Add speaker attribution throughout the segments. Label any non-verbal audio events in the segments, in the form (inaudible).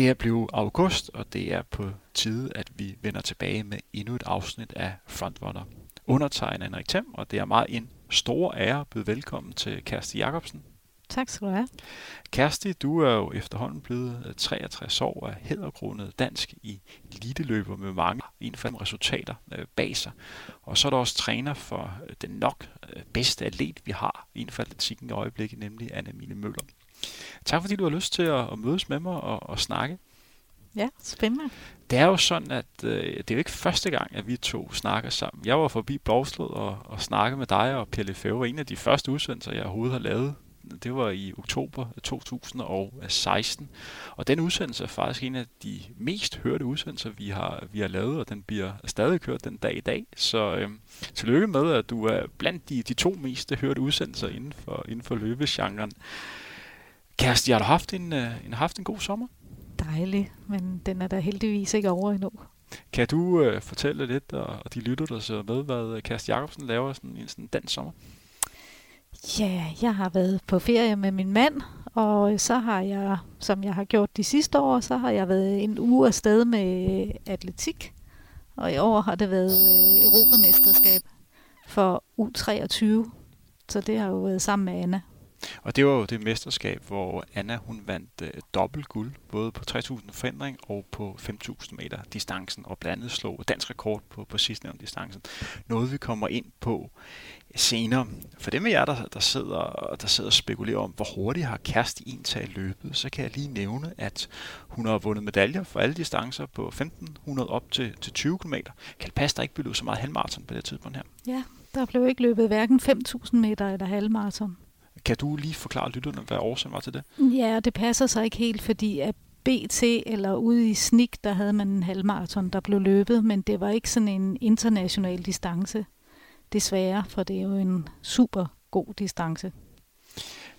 Speaker 1: Det er blevet august, og det er på tide, at vi vender tilbage med endnu et afsnit af Frontrunner. Undertegnet Henrik Thiem, og det er meget en stor ære at byde velkommen til Kersti Jacobsen.
Speaker 2: Tak skal du have.
Speaker 1: Kersti, du er jo efterhånden blevet 63 år og hedderkronet dansk i eliteløber med mange indfaldende resultater øh, bag sig. Og så er du også træner for øh, den nok øh, bedste atlet, vi har inden for atletikken i øjeblikket, nemlig Anne Mille Møller. Tak fordi du har lyst til at, at mødes med mig og, og snakke.
Speaker 2: Ja, spændende.
Speaker 1: Det er jo sådan, at øh, det er jo ikke første gang, at vi to snakker sammen. Jeg var forbi Blåslod og, og snakkede med dig og Pelle Fæve. En af de første udsendelser, jeg overhovedet har lavet, det var i oktober 2016. Og den udsendelse er faktisk en af de mest hørte udsendelser, vi har, vi har lavet, og den bliver stadig kørt den dag i dag. Så øh, tillykke med, at du er blandt de, de to mest hørte udsendelser inden for, inden for løbegenren. Kæreste, har du haft en, øh, en, haft en god sommer?
Speaker 2: Dejlig, men den er da heldigvis ikke over endnu.
Speaker 1: Kan du øh, fortælle lidt, og, og de lytter, der så med, hvad øh, Kæreste Jacobsen laver sådan, en sådan den sommer?
Speaker 2: Ja, jeg har været på ferie med min mand, og så har jeg, som jeg har gjort de sidste år, så har jeg været en uge afsted med atletik. Og i år har det været øh, Europamesterskab for U23. Så det har jo været sammen med Anna.
Speaker 1: Og det var jo det mesterskab, hvor Anna hun vandt øh, dobbelt guld, både på 3000 forhindring og på 5000 meter distancen, og blandt andet slog dansk rekord på, på sidstnævnte distancen. Noget vi kommer ind på senere. For dem af jer, der, der, sidder, der sidder og spekulerer om, hvor hurtigt har Kærsti egentlig løbet, så kan jeg lige nævne, at hun har vundet medaljer for alle distancer på 1500 op til, til 20 km. Kan det passe, der ikke blev så meget halvmarathon på det tidspunkt her?
Speaker 2: Ja, der blev ikke løbet hverken 5.000 meter eller halvmarathon.
Speaker 1: Kan du lige forklare lytterne, hvad årsagen var til det?
Speaker 2: Ja, det passer sig ikke helt, fordi at BT eller ude i Snik, der havde man en halvmarathon, der blev løbet, men det var ikke sådan en international distance. Desværre, for det er jo en super god distance.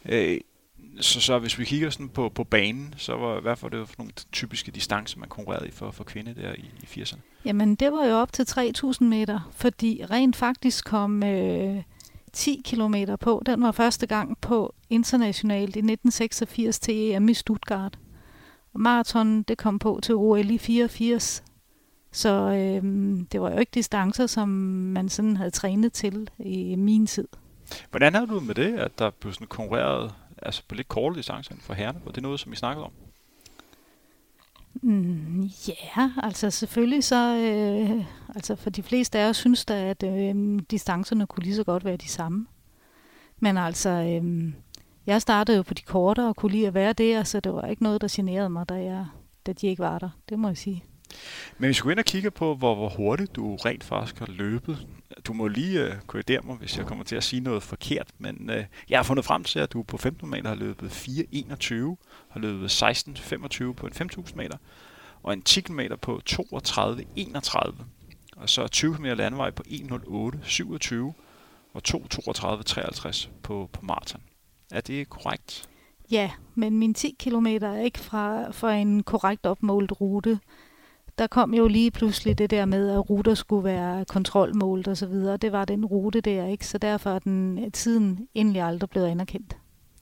Speaker 1: Øh, så, så hvis vi kigger sådan på, på banen, så var, hvad for det for nogle typiske distancer, man konkurrerede i for, for kvinder der i, i 80'erne?
Speaker 2: Jamen, det var jo op til 3.000 meter, fordi rent faktisk kom øh, 10 km på. Den var første gang på internationalt i 1986 til EM i Stuttgart. Marathon, det kom på til OL i 84. Så øh, det var jo ikke distancer, som man sådan havde trænet til i min tid.
Speaker 1: Hvordan havde du med det, at der blev sådan konkurreret altså på lidt korte distancer for herrerne? Var det noget, som I snakkede om?
Speaker 2: Mm, ja, altså selvfølgelig så, øh, altså for de fleste af os synes da, at øh, distancerne kunne lige så godt være de samme. Men altså, øh, jeg startede jo på de kortere og kunne lide at være der, så det var ikke noget, der generede mig, da, jeg, da de ikke var der. Det må jeg sige.
Speaker 1: Men hvis vi går ind og kigger på, hvor, hvor hurtigt du rent faktisk har løbet, du må lige uh, korrigere mig, hvis jeg kommer til at sige noget forkert, men uh, jeg har fundet frem til, at du på 15 meter har løbet 4.21, har løbet 16.25 på en 5.000 meter, og en 10 km på 32.31, og så 20 km landevej på 1.08.27, og 2.32.53 på, på maraton. Er det korrekt?
Speaker 2: Ja, men min 10 km er ikke fra, fra en korrekt opmålt rute der kom jo lige pludselig det der med, at ruter skulle være kontrolmålt og så videre. Det var den rute der, ikke? Så derfor er den tiden endelig aldrig blevet anerkendt.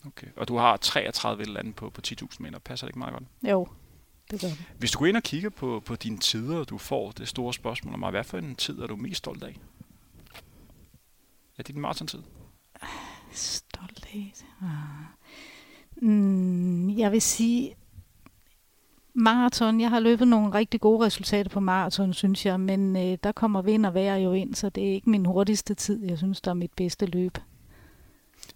Speaker 1: Okay, og du har 33 eller andet på, på 10.000 meter. Passer det ikke meget godt?
Speaker 2: Jo, det gør det.
Speaker 1: Hvis du går ind og kigger på, på dine tider, du får det store spørgsmål om, hvad for en tid er du mest stolt af? Er det din maraton-tid?
Speaker 2: Stolt af? Ah. Mm, jeg vil sige, maraton. Jeg har løbet nogle rigtig gode resultater på maraton, synes jeg, men øh, der kommer vind og vejr jo ind, så det er ikke min hurtigste tid. Jeg synes, der er mit bedste løb.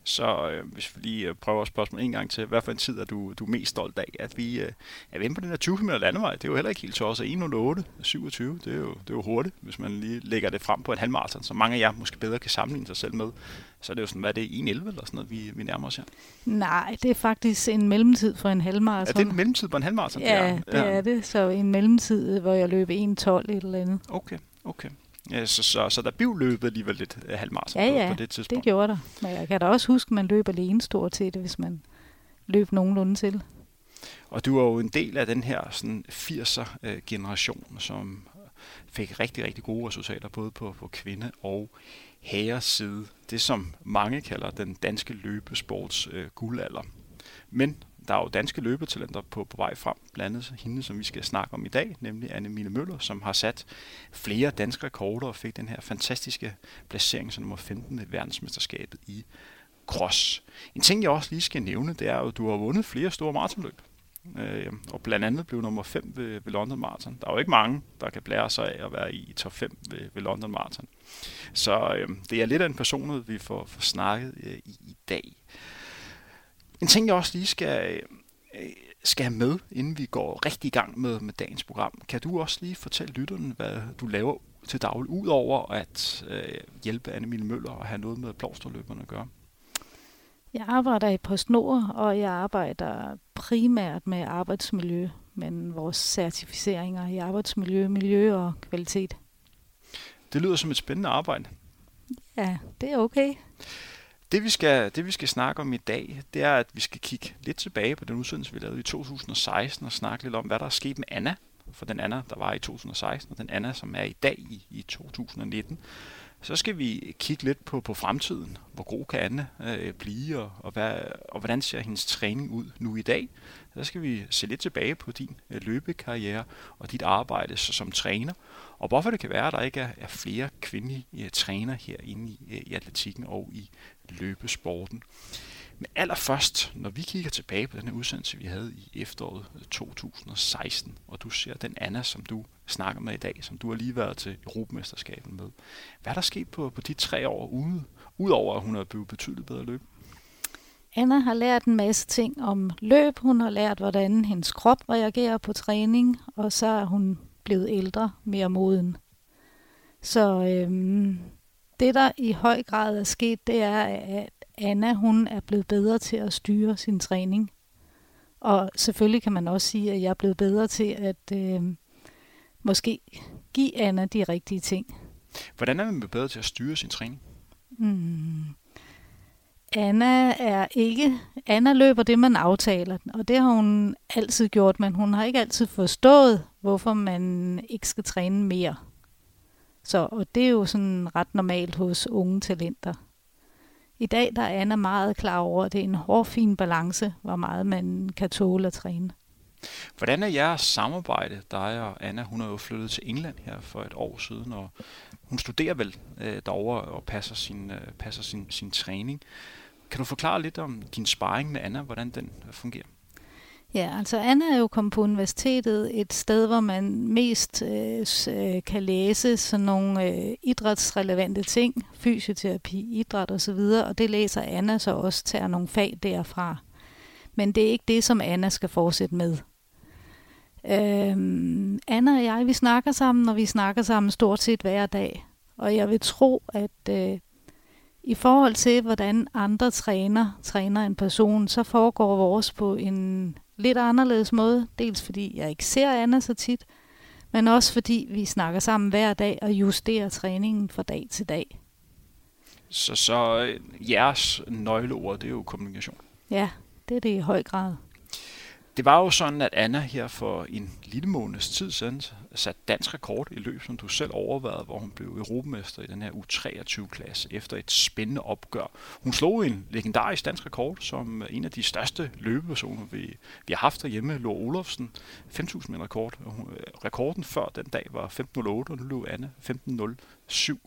Speaker 1: Så øh, hvis vi lige øh, prøver spørgsmålet en gang til, hvad for en tid er du, du er mest stolt af? At vi øh, er inde på den her 20 km landevej, det er jo heller ikke helt også 1.08, 27, det er, jo, det er jo hurtigt, hvis man lige lægger det frem på en halvmarathon, så mange af jer måske bedre kan sammenligne sig selv med. Så er det jo sådan, hvad er det, 1.11 eller sådan noget, vi, vi nærmer os her?
Speaker 2: Nej, det er faktisk en mellemtid for en halvmarathon.
Speaker 1: Er det en mellemtid på en halvmarathon?
Speaker 2: Ja, det ja. er det. Så en mellemtid, hvor jeg løb 1.12 eller andet.
Speaker 1: Okay, okay. Ja, så, så, så der blev løbet alligevel lidt uh, halvmarathon
Speaker 2: ja, ja,
Speaker 1: på, på det tidspunkt.
Speaker 2: det gjorde der. Men jeg kan da også huske, at man løb alene stort til det, hvis man løb nogenlunde til.
Speaker 1: Og du var jo en del af den her sådan 80'er-generation, øh, som fik rigtig, rigtig gode resultater, både på, på kvinde- og herres side. Det, som mange kalder den danske løbesports øh, guldalder. Men der er jo danske løbetalenter på, på vej frem, blandt andet hende, som vi skal snakke om i dag, nemlig Anne Mille Møller, som har sat flere danske rekorder og fik den her fantastiske placering som nummer 15 ved verdensmesterskabet i cross. En ting, jeg også lige skal nævne, det er jo, at du har vundet flere store maratonløb. Øh, og blandt andet blev nummer 5 ved, ved London Marathon. Der er jo ikke mange, der kan blære sig af at være i top 5 ved, ved London Marathon. Så øh, det er lidt af en person, vi får, får snakket øh, i, i dag. En ting, jeg også lige skal, øh, skal have med, inden vi går rigtig i gang med, med dagens program. Kan du også lige fortælle lytterne, hvad du laver til daglig, udover at øh, hjælpe Anne Møller og have noget med blomsterløberne at gøre?
Speaker 2: Jeg arbejder i PostNord, og jeg arbejder primært med arbejdsmiljø, men vores certificeringer i arbejdsmiljø, miljø og kvalitet.
Speaker 1: Det lyder som et spændende arbejde.
Speaker 2: Ja, det er okay.
Speaker 1: Det vi, skal, det vi skal snakke om i dag, det er, at vi skal kigge lidt tilbage på den udsendelse, vi lavede i 2016, og snakke lidt om, hvad der er sket med Anna, for den Anna, der var i 2016, og den Anna, som er i dag i, i 2019. Så skal vi kigge lidt på, på fremtiden. Hvor god kan Anna øh, blive, og, og, hvad, og hvordan ser hendes træning ud nu i dag? Så skal vi se lidt tilbage på din øh, løbekarriere og dit arbejde som træner, og hvorfor det kan være, at der ikke er, flere kvindelige øh, trænere træner herinde i, øh, i atletikken og i løbesporten. Men allerførst, når vi kigger tilbage på den her udsendelse, vi havde i efteråret 2016, og du ser den Anna, som du snakker med i dag, som du har lige været til Europamesterskabet med. Hvad er der sket på, på de tre år ude, udover at hun er blevet betydeligt bedre løb?
Speaker 2: Anna har lært en masse ting om løb. Hun har lært, hvordan hendes krop reagerer på træning, og så er hun blevet ældre, mere moden. Så øhm, det, der i høj grad er sket, det er, at Anna hun er blevet bedre til at styre sin træning. Og selvfølgelig kan man også sige, at jeg er blevet bedre til at øh, måske give Anna de rigtige ting.
Speaker 1: Hvordan er man bedre til at styre sin træning? Mm.
Speaker 2: Anna er ikke... Anna løber det, man aftaler, og det har hun altid gjort, men hun har ikke altid forstået, hvorfor man ikke skal træne mere. Så, og det er jo sådan ret normalt hos unge talenter. I dag der er Anna meget klar over, at det er en hårfin balance, hvor meget man kan tåle at træne.
Speaker 1: Hvordan er jeres samarbejde, dig og Anna? Hun er jo flyttet til England her for et år siden, og hun studerer vel øh, derovre og passer, sin, øh, passer sin, sin træning. Kan du forklare lidt om din sparring med Anna, hvordan den øh, fungerer?
Speaker 2: Ja, altså Anna er jo kommet på universitetet, et sted, hvor man mest øh, øh kan læse sådan nogle øh, idrætsrelevante ting, fysioterapi, idræt osv., og det læser Anna så også, tager nogle fag derfra. Men det er ikke det, som Anna skal fortsætte med. Øhm, Anna og jeg, vi snakker sammen, og vi snakker sammen stort set hver dag. Og jeg vil tro, at øh, i forhold til, hvordan andre træner, træner en person, så foregår vores på en lidt anderledes måde. Dels fordi jeg ikke ser Anna så tit, men også fordi vi snakker sammen hver dag og justerer træningen fra dag til dag.
Speaker 1: Så, så øh, jeres nøgleord, det er jo kommunikation?
Speaker 2: Ja, det er det i høj grad.
Speaker 1: Det var jo sådan, at Anna her for en lille måneds tid siden satte dansk rekord i løb, som du selv overvejede, hvor hun blev europamester i den her U23-klasse efter et spændende opgør. Hun slog en legendarisk dansk rekord som en af de største løbepersoner, vi, vi har haft derhjemme, Lå Olofsen, 5.000 meter rekord. Rekorden før den dag var 15.08, og nu løb Anna 15.07.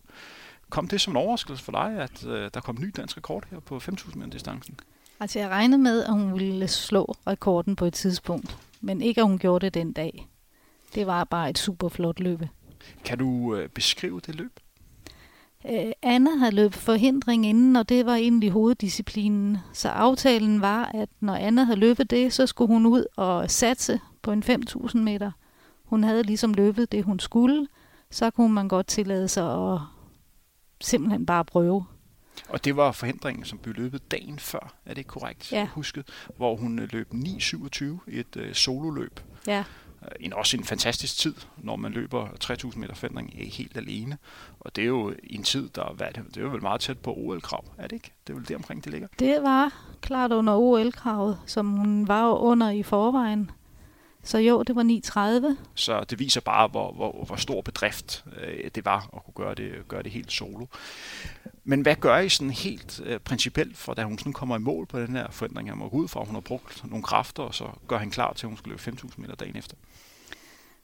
Speaker 1: Kom det som en overraskelse for dig, at øh, der kom ny dansk rekord her på 5.000 meter distancen?
Speaker 2: Altså jeg regnede med, at hun ville slå rekorden på et tidspunkt, men ikke at hun gjorde det den dag. Det var bare et super flot løb.
Speaker 1: Kan du øh, beskrive det løb?
Speaker 2: Øh, Anna havde løbet forhindring inden, og det var egentlig hoveddisciplinen. Så aftalen var, at når Anna havde løbet det, så skulle hun ud og satse på en 5.000 meter. Hun havde ligesom løbet det, hun skulle. Så kunne man godt tillade sig at simpelthen bare prøve.
Speaker 1: Og det var forhindringen, som blev løbet dagen før, er det korrekt
Speaker 2: ja.
Speaker 1: husket? Hvor hun øh, løb 9.27 i et øh, sololøb.
Speaker 2: Ja.
Speaker 1: Øh, en, også en fantastisk tid, når man løber 3.000 meter forhindring helt alene. Og det er jo en tid, der hvad det, det er vel meget tæt på OL-krav, er det ikke? Det er vel der omkring, det ligger?
Speaker 2: Det var klart under OL-kravet, som hun var under i forvejen. Så jo, det var 9.30.
Speaker 1: Så det viser bare, hvor, hvor, hvor stor bedrift øh, det var at kunne gøre det, gøre det helt solo. Men hvad gør I sådan helt øh, principielt, for da hun sådan kommer i mål på den her forandring? Jeg må ud fra, hun har brugt nogle kræfter, og så gør han klar til, at hun skal løbe 5.000 meter dagen efter.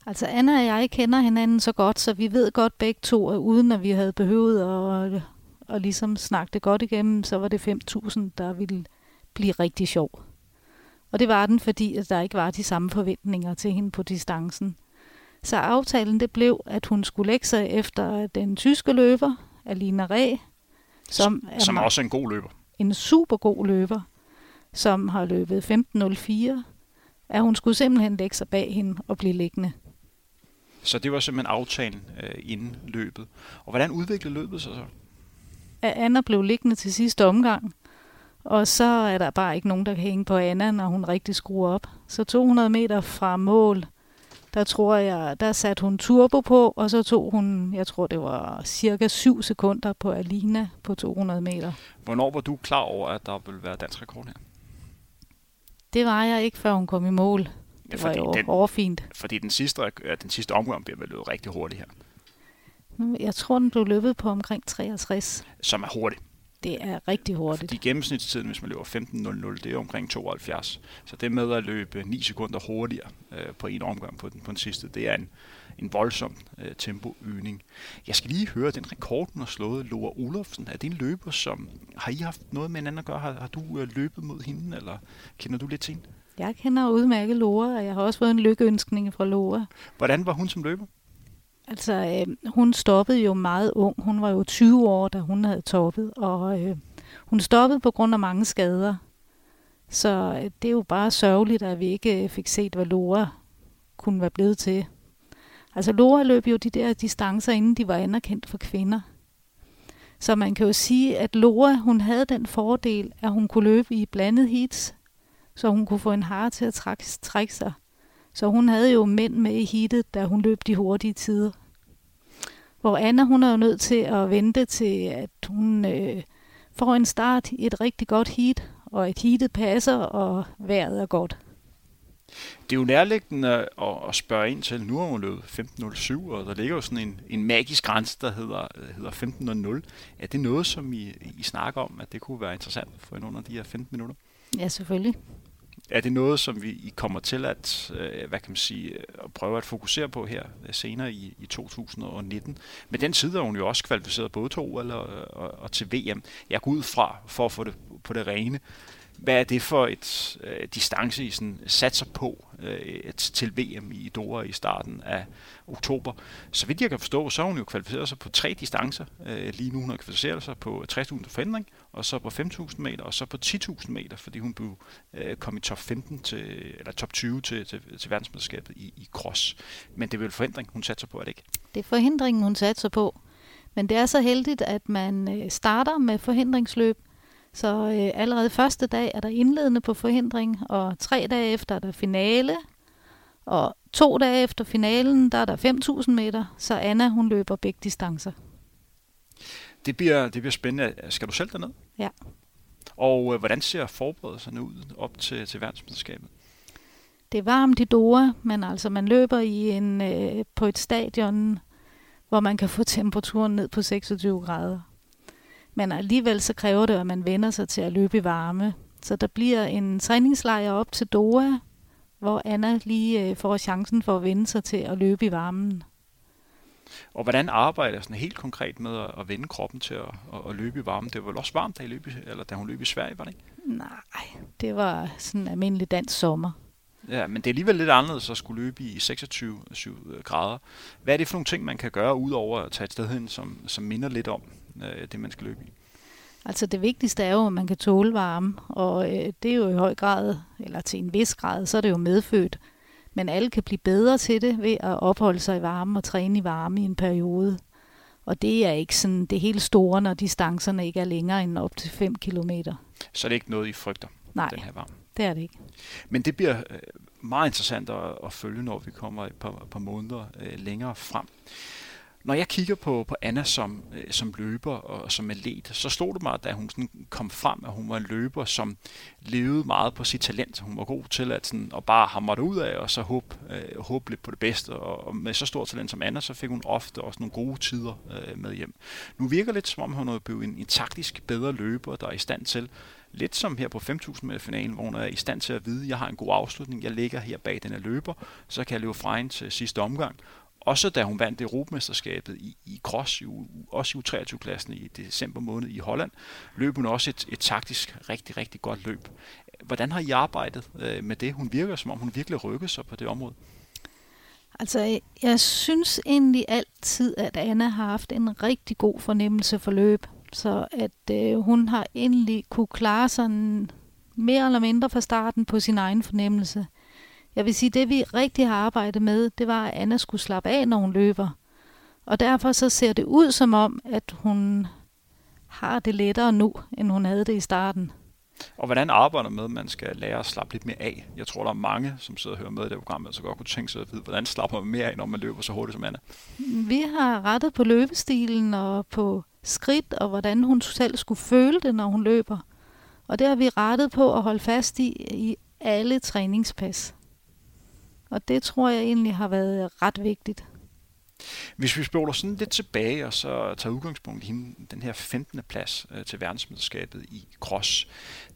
Speaker 2: Altså Anna og jeg kender hinanden så godt, så vi ved godt begge to, at uden at vi havde behøvet at, at ligesom snakke det godt igennem, så var det 5.000, der ville blive rigtig sjov. Og det var den, fordi at der ikke var de samme forventninger til hende på distancen. Så aftalen det blev, at hun skulle lægge sig efter den tyske løber, Alina Ræ,
Speaker 1: som, er, som er også en god løber.
Speaker 2: En super god løber, som har løbet 15.04, at hun skulle simpelthen lægge sig bag hende og blive liggende.
Speaker 1: Så det var simpelthen aftalen øh, inden løbet. Og hvordan udviklede løbet sig så?
Speaker 2: At Anna blev liggende til sidste omgang, og så er der bare ikke nogen, der kan hænge på Anna, når hun rigtig skruer op. Så 200 meter fra mål, der tror jeg, der satte hun turbo på, og så tog hun, jeg tror det var cirka 7 sekunder på Alina på 200 meter.
Speaker 1: Hvornår var du klar over, at der ville være dansk rekord her?
Speaker 2: Det var jeg ikke, før hun kom i mål. Det var jo den, overfint.
Speaker 1: Fordi den sidste, den sidste omgang bliver vel løbet rigtig hurtigt her.
Speaker 2: Jeg tror, den blev løbet på omkring 63.
Speaker 1: Som er hurtigt.
Speaker 2: Det er rigtig hurtigt.
Speaker 1: Fordi gennemsnitstiden, hvis man løber 15.00, det er omkring 72. Så det med at løbe 9 sekunder hurtigere øh, på en omgang på den, på den sidste, det er en, en voldsom øh, tempoøgning. Jeg skal lige høre, den rekord, den har slået, Loa Olofsen, er det en løber, som... Har I haft noget med hinanden at gøre? Har, har du øh, løbet mod hende, eller kender du lidt til hende?
Speaker 2: Jeg kender udmærket Lora, og jeg har også fået en lykkeønskning fra Lora.
Speaker 1: Hvordan var hun som løber?
Speaker 2: Altså, øh, hun stoppede jo meget ung. Hun var jo 20 år, da hun havde toppet, og øh, hun stoppede på grund af mange skader. Så øh, det er jo bare sørgeligt, at vi ikke øh, fik set, hvad Lora kunne være blevet til. Altså, Lora løb jo de der distancer, inden de var anerkendt for kvinder. Så man kan jo sige, at Lora, hun havde den fordel, at hun kunne løbe i blandet heats, så hun kunne få en hare til at trække, trække sig. Så hun havde jo mænd med i heatet, da hun løb de hurtige tider. Hvor Anna, hun er jo nødt til at vente til, at hun øh, får en start i et rigtig godt heat, og et heatet passer, og vejret er godt.
Speaker 1: Det er jo nærliggende at, spørge ind til, nu har hun løbet 15.07, og der ligger jo sådan en, en magisk grænse, der hedder, hedder 15.00. Er det noget, som I, I snakker om, at det kunne være interessant for en under de her 15 minutter?
Speaker 2: Ja, selvfølgelig.
Speaker 1: Er det noget, som vi kommer til at, øh, hvad kan man sige, øh, at prøve at fokusere på her øh, senere i, i 2019? Men den tid er hun jo også kvalificeret både til OL og, og, og til VM. Jeg går ud fra, for at få det på det rene, hvad er det for et øh, distance, I sådan satser på øh, til VM i Doha i starten af oktober? Så vidt jeg kan forstå, så har hun jo kvalificeret sig på tre distancer. Øh, lige nu hun har kvalificeret sig på 60.000 forhindring, og så på 5.000 meter, og så på 10.000 meter, fordi hun blev øh, kom i top 15 til, eller top 20 til, til, til verdensmesterskabet i, i cross. Men det er vel forhindring, hun satser på, er det ikke?
Speaker 2: Det er forhindringen, hun satser på. Men det er så heldigt, at man øh, starter med forhindringsløb, så øh, allerede første dag er der indledende på forhindring, og tre dage efter er der finale, og to dage efter finalen, der er der 5.000 meter, så Anna hun løber begge distancer.
Speaker 1: Det bliver, det bliver spændende. Skal du selv derned?
Speaker 2: Ja.
Speaker 1: Og øh, hvordan ser forberedelserne ud op til, til verdensmesterskabet?
Speaker 2: Det er varmt i Doha, men altså man løber i en, øh, på et stadion, hvor man kan få temperaturen ned på 26 grader. Men alligevel så kræver det, at man vender sig til at løbe i varme. Så der bliver en træningslejr op til Doha, hvor Anna lige øh, får chancen for at vende sig til at løbe i varmen.
Speaker 1: Og hvordan arbejder sådan helt konkret med at, at vende kroppen til at, at, at løbe i varmen? Det var vel også varmt, da, I løb, eller da hun løb i Sverige, var det ikke?
Speaker 2: Nej, det var sådan en almindelig dansk sommer.
Speaker 1: Ja, men det er alligevel lidt anderledes at skulle løbe i 26 7 grader. Hvad er det for nogle ting, man kan gøre, udover at tage et sted hen, som, som minder lidt om øh, det, man skal løbe i?
Speaker 2: Altså det vigtigste er jo, at man kan tåle varme, og øh, det er jo i høj grad, eller til en vis grad, så er det jo medfødt. Men alle kan blive bedre til det ved at opholde sig i varme og træne i varme i en periode. Og det er ikke sådan det helt store, når distancerne ikke er længere end op til 5 km.
Speaker 1: Så det er ikke noget, I frygter,
Speaker 2: Nej,
Speaker 1: den her varme?
Speaker 2: det er det ikke.
Speaker 1: Men det bliver øh, meget interessant at, at følge, når vi kommer et par, par måneder øh, længere frem. Når jeg kigger på, på Anna som, øh, som løber og som atlet, så stod det mig, da hun sådan kom frem, at hun var en løber, som levede meget på sit talent. Hun var god til at, sådan, at bare hamre det ud af, og så håbe, øh, håbe lidt på det bedste. Og, og med så stort talent som Anna, så fik hun ofte også nogle gode tider øh, med hjem. Nu virker det lidt, som om, hun er blevet en, en taktisk bedre løber, der er i stand til lidt som her på 5.000 meter finalen, hvor hun er i stand til at vide, at jeg har en god afslutning, jeg ligger her bag den her løber, så kan jeg løbe fra til sidste omgang, også da hun vandt Europamesterskabet i, i cross, i, også i U23-klassen i december måned i Holland, løb hun også et, et taktisk rigtig, rigtig godt løb. Hvordan har I arbejdet øh, med det? Hun virker, som om hun virkelig rykker sig på det område.
Speaker 2: Altså, jeg synes egentlig altid, at Anna har haft en rigtig god fornemmelse for løb. Så at øh, hun har endelig kunne klare sig mere eller mindre fra starten på sin egen fornemmelse. Jeg vil sige, det vi rigtig har arbejdet med, det var, at Anna skulle slappe af, når hun løber. Og derfor så ser det ud som om, at hun har det lettere nu, end hun havde det i starten.
Speaker 1: Og hvordan arbejder med, at man skal lære at slappe lidt mere af? Jeg tror, der er mange, som sidder og hører med i det program, så godt kunne tænke sig at vide, hvordan slapper man mere af, når man løber så hurtigt som Anna?
Speaker 2: Vi har rettet på løbestilen og på skridt, og hvordan hun selv skulle føle det, når hun løber. Og det har vi rettet på at holde fast i i alle træningspas. Og det tror jeg egentlig har været ret vigtigt.
Speaker 1: Hvis vi spoler sådan lidt tilbage og så tager udgangspunkt i den her 15. plads øh, til verdensmesterskabet i cross.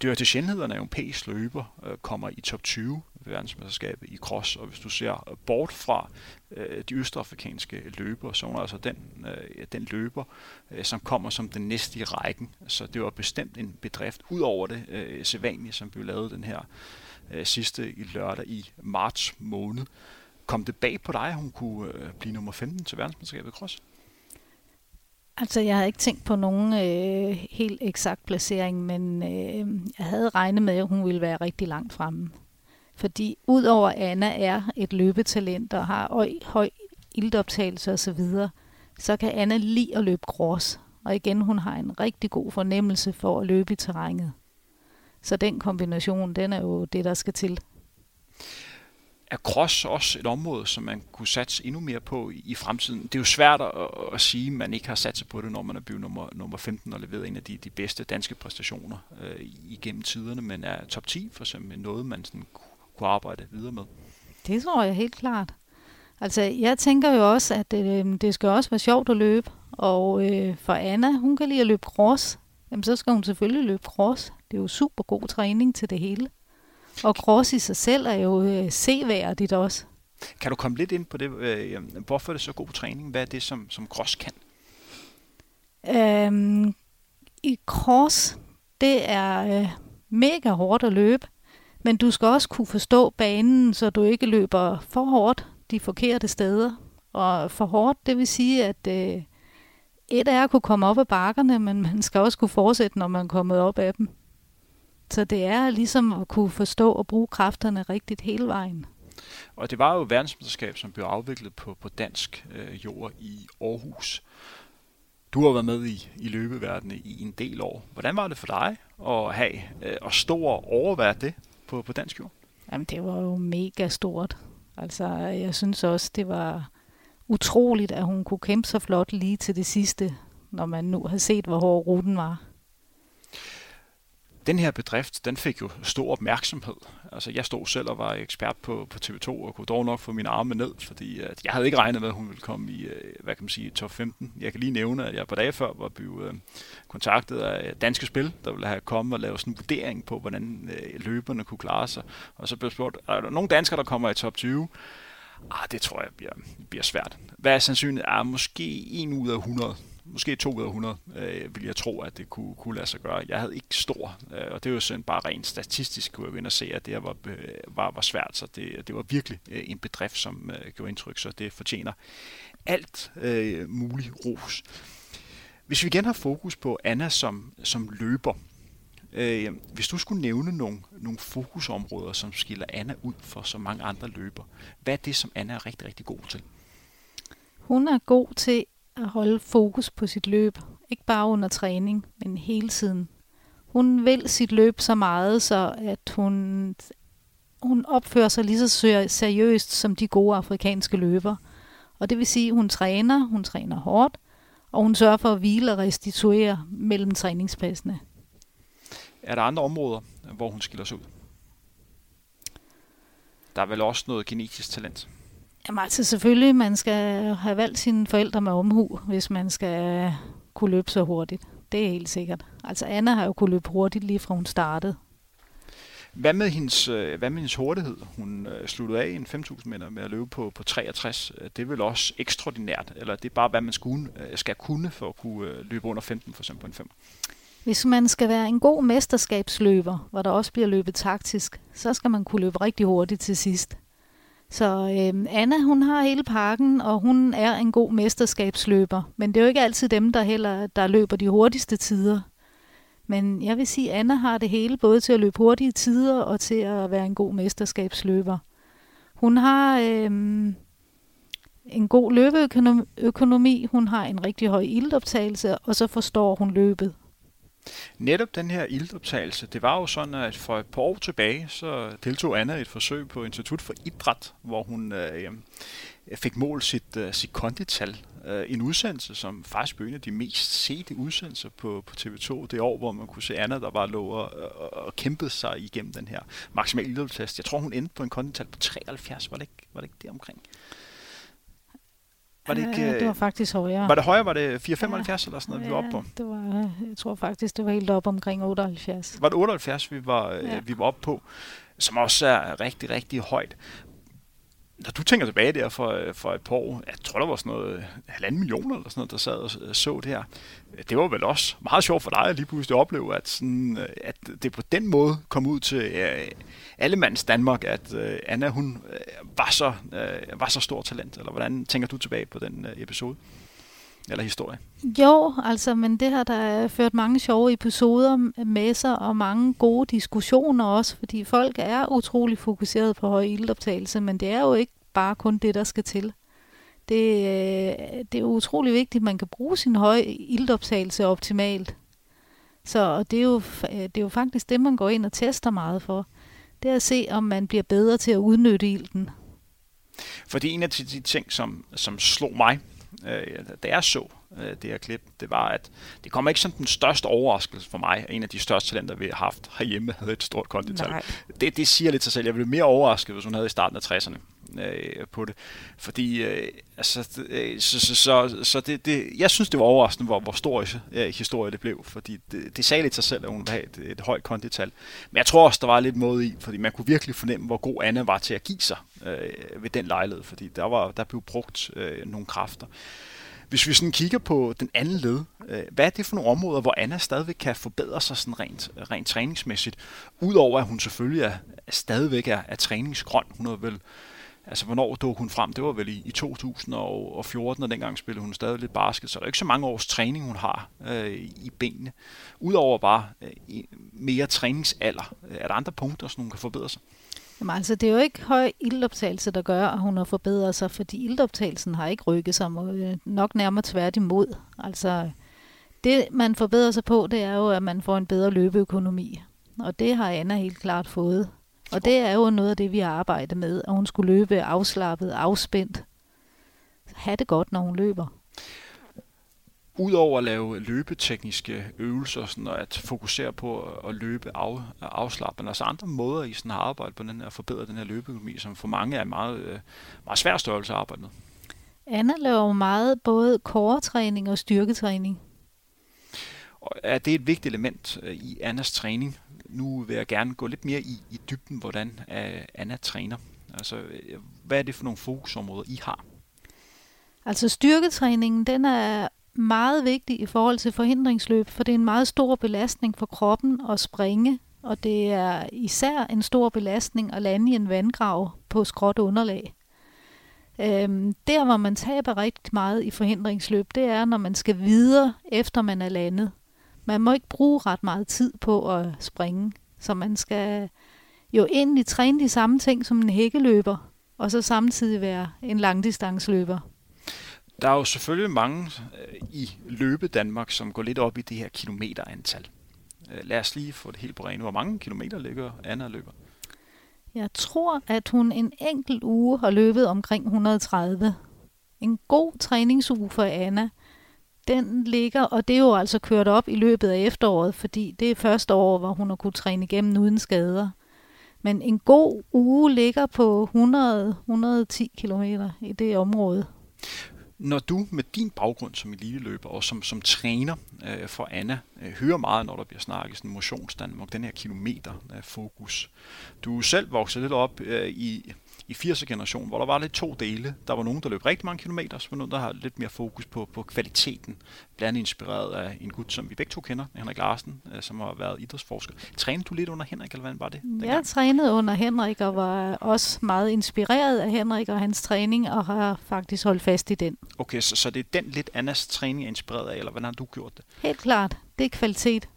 Speaker 1: Det er til sjældenhederne, at europæisk løber øh, kommer i top 20 verdensmesterskabet i cross, og hvis du ser bort fra øh, de østafrikanske løbere, så er altså den, øh, den løber, øh, som kommer som den næste i rækken. Så det var bestemt en bedrift, ud over det øh, sædvanlige, som vi lavede den her øh, sidste i lørdag i marts måned. Kom det bag på dig, at hun kunne øh, blive nummer 15 til verdensmesterskabet i cross?
Speaker 2: Altså, jeg havde ikke tænkt på nogen øh, helt eksakt placering, men øh, jeg havde regnet med, at hun ville være rigtig langt fremme. Fordi udover Anna er et løbetalent og har høj, høj ildoptagelse osv., så, så kan Anna lide at løbe cross. Og igen, hun har en rigtig god fornemmelse for at løbe i terrænet. Så den kombination, den er jo det, der skal til.
Speaker 1: Er cross også et område, som man kunne satse endnu mere på i, i fremtiden? Det er jo svært at, at sige, at man ikke har sat sig på det, når man er blevet nummer, nummer 15 og leveret en af de, de bedste danske præstationer øh, igennem tiderne, men er top 10 for eksempel noget, man sådan kunne arbejde videre med?
Speaker 2: Det tror jeg helt klart. Altså, jeg tænker jo også, at øh, det skal også være sjovt at løbe, og øh, for Anna, hun kan lide at løbe cross, jamen så skal hun selvfølgelig løbe cross. Det er jo super god træning til det hele. Og cross i sig selv er jo øh, seværdigt også.
Speaker 1: Kan du komme lidt ind på det? Øh, hvorfor er det så god træning? Hvad er det, som, som cross kan?
Speaker 2: Øhm, I cross, det er øh, mega hårdt at løbe, men du skal også kunne forstå banen, så du ikke løber for hårdt de forkerte steder. Og for hårdt, det vil sige, at øh, et er at kunne komme op ad bakkerne, men man skal også kunne fortsætte, når man er kommet op af dem. Så det er ligesom at kunne forstå og bruge kræfterne rigtigt hele vejen.
Speaker 1: Og det var jo verdensmesterskab, som blev afviklet på, på dansk øh, jord i Aarhus. Du har været med i, i løbeverdenen i en del år. Hvordan var det for dig at have øh, og stå og overvære det på, på dansk jord?
Speaker 2: Jamen, det var jo mega stort. Altså, jeg synes også, det var utroligt, at hun kunne kæmpe så flot lige til det sidste, når man nu har set, hvor hård ruten var.
Speaker 1: Den her bedrift, den fik jo stor opmærksomhed. Altså, jeg stod selv og var ekspert på, på TV2 og kunne dog nok få mine arme ned, fordi at jeg havde ikke regnet med, at hun ville komme i, øh, hvad kan man sige, top 15. Jeg kan lige nævne, at jeg på dage før var blevet øh, kontaktet af Danske Spil, der ville have kommet og lavet sådan en vurdering på, hvordan løberne kunne klare sig. Og så blev spurgt, er der nogle danskere, der kommer i top 20? Ah, det tror jeg bliver, bliver svært. Hvad er sandsynligt? Er måske en ud af 100 måske 2 ud af 100, øh, vil jeg tro, at det kunne, kunne lade sig gøre. Jeg havde ikke stor, øh, og det er jo sådan bare rent statistisk, kunne jeg gå ind og se, at det her var, øh, var, var svært, så det, det var virkelig øh, en bedrift, som øh, gjorde indtryk, så det fortjener alt øh, muligt ros. Hvis vi igen har fokus på Anna som, som løber, øh, hvis du skulle nævne nogle, nogle fokusområder, som skiller Anna ud for så mange andre løber, hvad er det, som Anna er rigtig, rigtig god til?
Speaker 2: Hun er god til at holde fokus på sit løb. Ikke bare under træning, men hele tiden. Hun vil sit løb så meget, så at hun, hun opfører sig lige så seriøst som de gode afrikanske løber. Og det vil sige, at hun træner, hun træner hårdt, og hun sørger for at hvile og restituere mellem træningspassene.
Speaker 1: Er der andre områder, hvor hun skiller sig ud? Der er vel også noget genetisk talent?
Speaker 2: Jamen altså selvfølgelig, man skal have valgt sine forældre med omhu, hvis man skal kunne løbe så hurtigt. Det er helt sikkert. Altså Anna har jo kunne løbe hurtigt lige fra hun startede.
Speaker 1: Hvad med hendes, øh, hvad med hendes hurtighed? Hun øh, sluttede af en 5.000 meter med at løbe på, på 63. Det er vel også ekstraordinært, eller det er bare, hvad man skal, øh, skal kunne for at kunne løbe under 15, for eksempel på en 5?
Speaker 2: Hvis man skal være en god mesterskabsløber, hvor der også bliver løbet taktisk, så skal man kunne løbe rigtig hurtigt til sidst. Så øh, Anna, hun har hele pakken, og hun er en god mesterskabsløber. Men det er jo ikke altid dem, der heller der løber de hurtigste tider. Men jeg vil sige, at Anna har det hele, både til at løbe hurtige tider og til at være en god mesterskabsløber. Hun har øh, en god løbeøkonomi, hun har en rigtig høj ildoptagelse, og så forstår hun løbet.
Speaker 1: Netop den her ildoptagelse, det var jo sådan, at for et par år tilbage, så deltog Anna i et forsøg på Institut for Idræt, hvor hun øh, fik målt sit, øh, sit kondital. Øh, en udsendelse, som faktisk blev en af de mest sete udsendelser på, på TV2 det år, hvor man kunne se Anna, der bare lå og, og, og kæmpede sig igennem den her maksimale ildoptagelse. Jeg tror, hun endte på en kondital på 73, var det ikke, var det ikke det omkring?
Speaker 2: Var det, ikke, ja, det var faktisk højere.
Speaker 1: Var det højere? Var det 475 ja, eller sådan noget, ja, vi var oppe på?
Speaker 2: Det var, jeg tror faktisk, det var helt op omkring 78.
Speaker 1: Var det 78, vi var, ja. vi var oppe på? Som også er rigtig, rigtig højt når du tænker tilbage der for, øh, for et par år, jeg tror, der var sådan noget øh, halvanden millioner eller sådan noget, der sad og øh, så det her. Det var vel også meget sjovt for dig at lige pludselig opleve, at, sådan, at det på den måde kom ud til uh, alle mands Danmark, at Anna hun var, så, var så stor talent. Eller hvordan tænker du tilbage på den episode? Eller historie?
Speaker 2: Jo, altså, men det har der ført mange sjove episoder med sig, og mange gode diskussioner også, fordi folk er utrolig fokuseret på høj ildoptagelse, men det er jo ikke bare kun det, der skal til. Det, øh, det er utrolig vigtigt, at man kan bruge sin høje ildoptagelse optimalt. Så det er, jo, det er jo faktisk det, man går ind og tester meget for. Det er at se, om man bliver bedre til at udnytte ilden.
Speaker 1: Fordi en af de ting, som, som slog mig, øh, da jeg så øh, det her klip, det var, at det kommer ikke som den største overraskelse for mig, at en af de største talenter, vi har haft herhjemme, havde et stort kondital. Det, det siger lidt sig selv. Jeg ville mere overrasket, hvis hun havde i starten af 60'erne øh, på det. Fordi, øh, altså, øh, så, så, så, så det, det, jeg synes, det var overraskende, hvor, hvor stor øh, historie det blev, fordi det, det sagde lidt sig selv, at hun ville have et, et højt kondital. Men jeg tror også, der var lidt måde i, fordi man kunne virkelig fornemme, hvor god Anna var til at give sig øh, ved den lejlighed, fordi der, var, der blev brugt øh, nogle kræfter. Hvis vi sådan kigger på den anden led, øh, hvad er det for nogle områder, hvor Anna stadigvæk kan forbedre sig sådan rent, rent træningsmæssigt? Udover at hun selvfølgelig er, stadigvæk er, er træningsgrøn. Hun har vel Altså, hvornår dog hun frem? Det var vel i, i 2014, og dengang spillede hun stadig lidt basket, så der er ikke så mange års træning, hun har øh, i benene. Udover bare øh, mere træningsalder, øh, er der andre punkter, som hun kan forbedre sig?
Speaker 2: Jamen altså, det er jo ikke høj ildoptagelse, der gør, at hun har forbedret sig, fordi ildoptagelsen har ikke rykket sig øh, nok nærmere tværtimod. Altså, det man forbedrer sig på, det er jo, at man får en bedre løbeøkonomi. Og det har Anna helt klart fået. Og det er jo noget af det, vi har arbejdet med, at hun skulle løbe afslappet, afspændt. Ha' det godt, når hun løber.
Speaker 1: Udover at lave løbetekniske øvelser sådan, og at fokusere på at løbe af, afslappende, altså andre måder, I sådan har arbejdet på den her, at forbedre den her løbeøkonomi, som for mange er en meget, øh, meget svær størrelse at arbejde med?
Speaker 2: Anna laver meget både core-træning og styrketræning.
Speaker 1: Og er det et vigtigt element øh, i Annas træning? Nu vil jeg gerne gå lidt mere i, i dybden, hvordan øh, Anna træner. Altså, øh, hvad er det for nogle fokusområder, I har?
Speaker 2: Altså styrketræningen, den er meget vigtig i forhold til forhindringsløb, for det er en meget stor belastning for kroppen at springe, og det er især en stor belastning at lande i en vandgrav på skråt underlag. Øhm, der, hvor man taber rigtig meget i forhindringsløb, det er, når man skal videre, efter man er landet man må ikke bruge ret meget tid på at springe, så man skal jo egentlig træne de samme ting som en hækkeløber, og så samtidig være en langdistansløber.
Speaker 1: Der er jo selvfølgelig mange øh, i løbe Danmark, som går lidt op i det her kilometerantal. Øh, lad os lige få det helt på rene. Hvor mange kilometer ligger Anna løber?
Speaker 2: Jeg tror, at hun en enkelt uge har løbet omkring 130. En god træningsuge for Anna, den ligger, og det er jo altså kørt op i løbet af efteråret, fordi det er første år, hvor hun har kunnet træne igennem uden skader. Men en god uge ligger på 100-110 km i det område.
Speaker 1: Når du med din baggrund som eliteløber og som, som træner øh, for Anna, øh, hører meget, når der bliver snakket sådan motionsstand og den her kilometer øh, fokus. Du selv vokset lidt op øh, i i 80'er-generationen, hvor der var lidt to dele. Der var nogen, der løb rigtig mange kilometer, så var nogen, der har lidt mere fokus på, på kvaliteten. Blandt andet inspireret af en gut, som vi begge to kender, Henrik Larsen, øh, som har været idrætsforsker. Trænede du lidt under Henrik, eller hvordan var det?
Speaker 2: Dengang? Jeg trænede under Henrik, og var også meget inspireret af Henrik og hans træning, og har faktisk holdt fast i den.
Speaker 1: Okay, så, så det er den lidt Annas træning er inspireret af, eller hvordan har du gjort det?
Speaker 2: Helt klart. Det er kvalitet.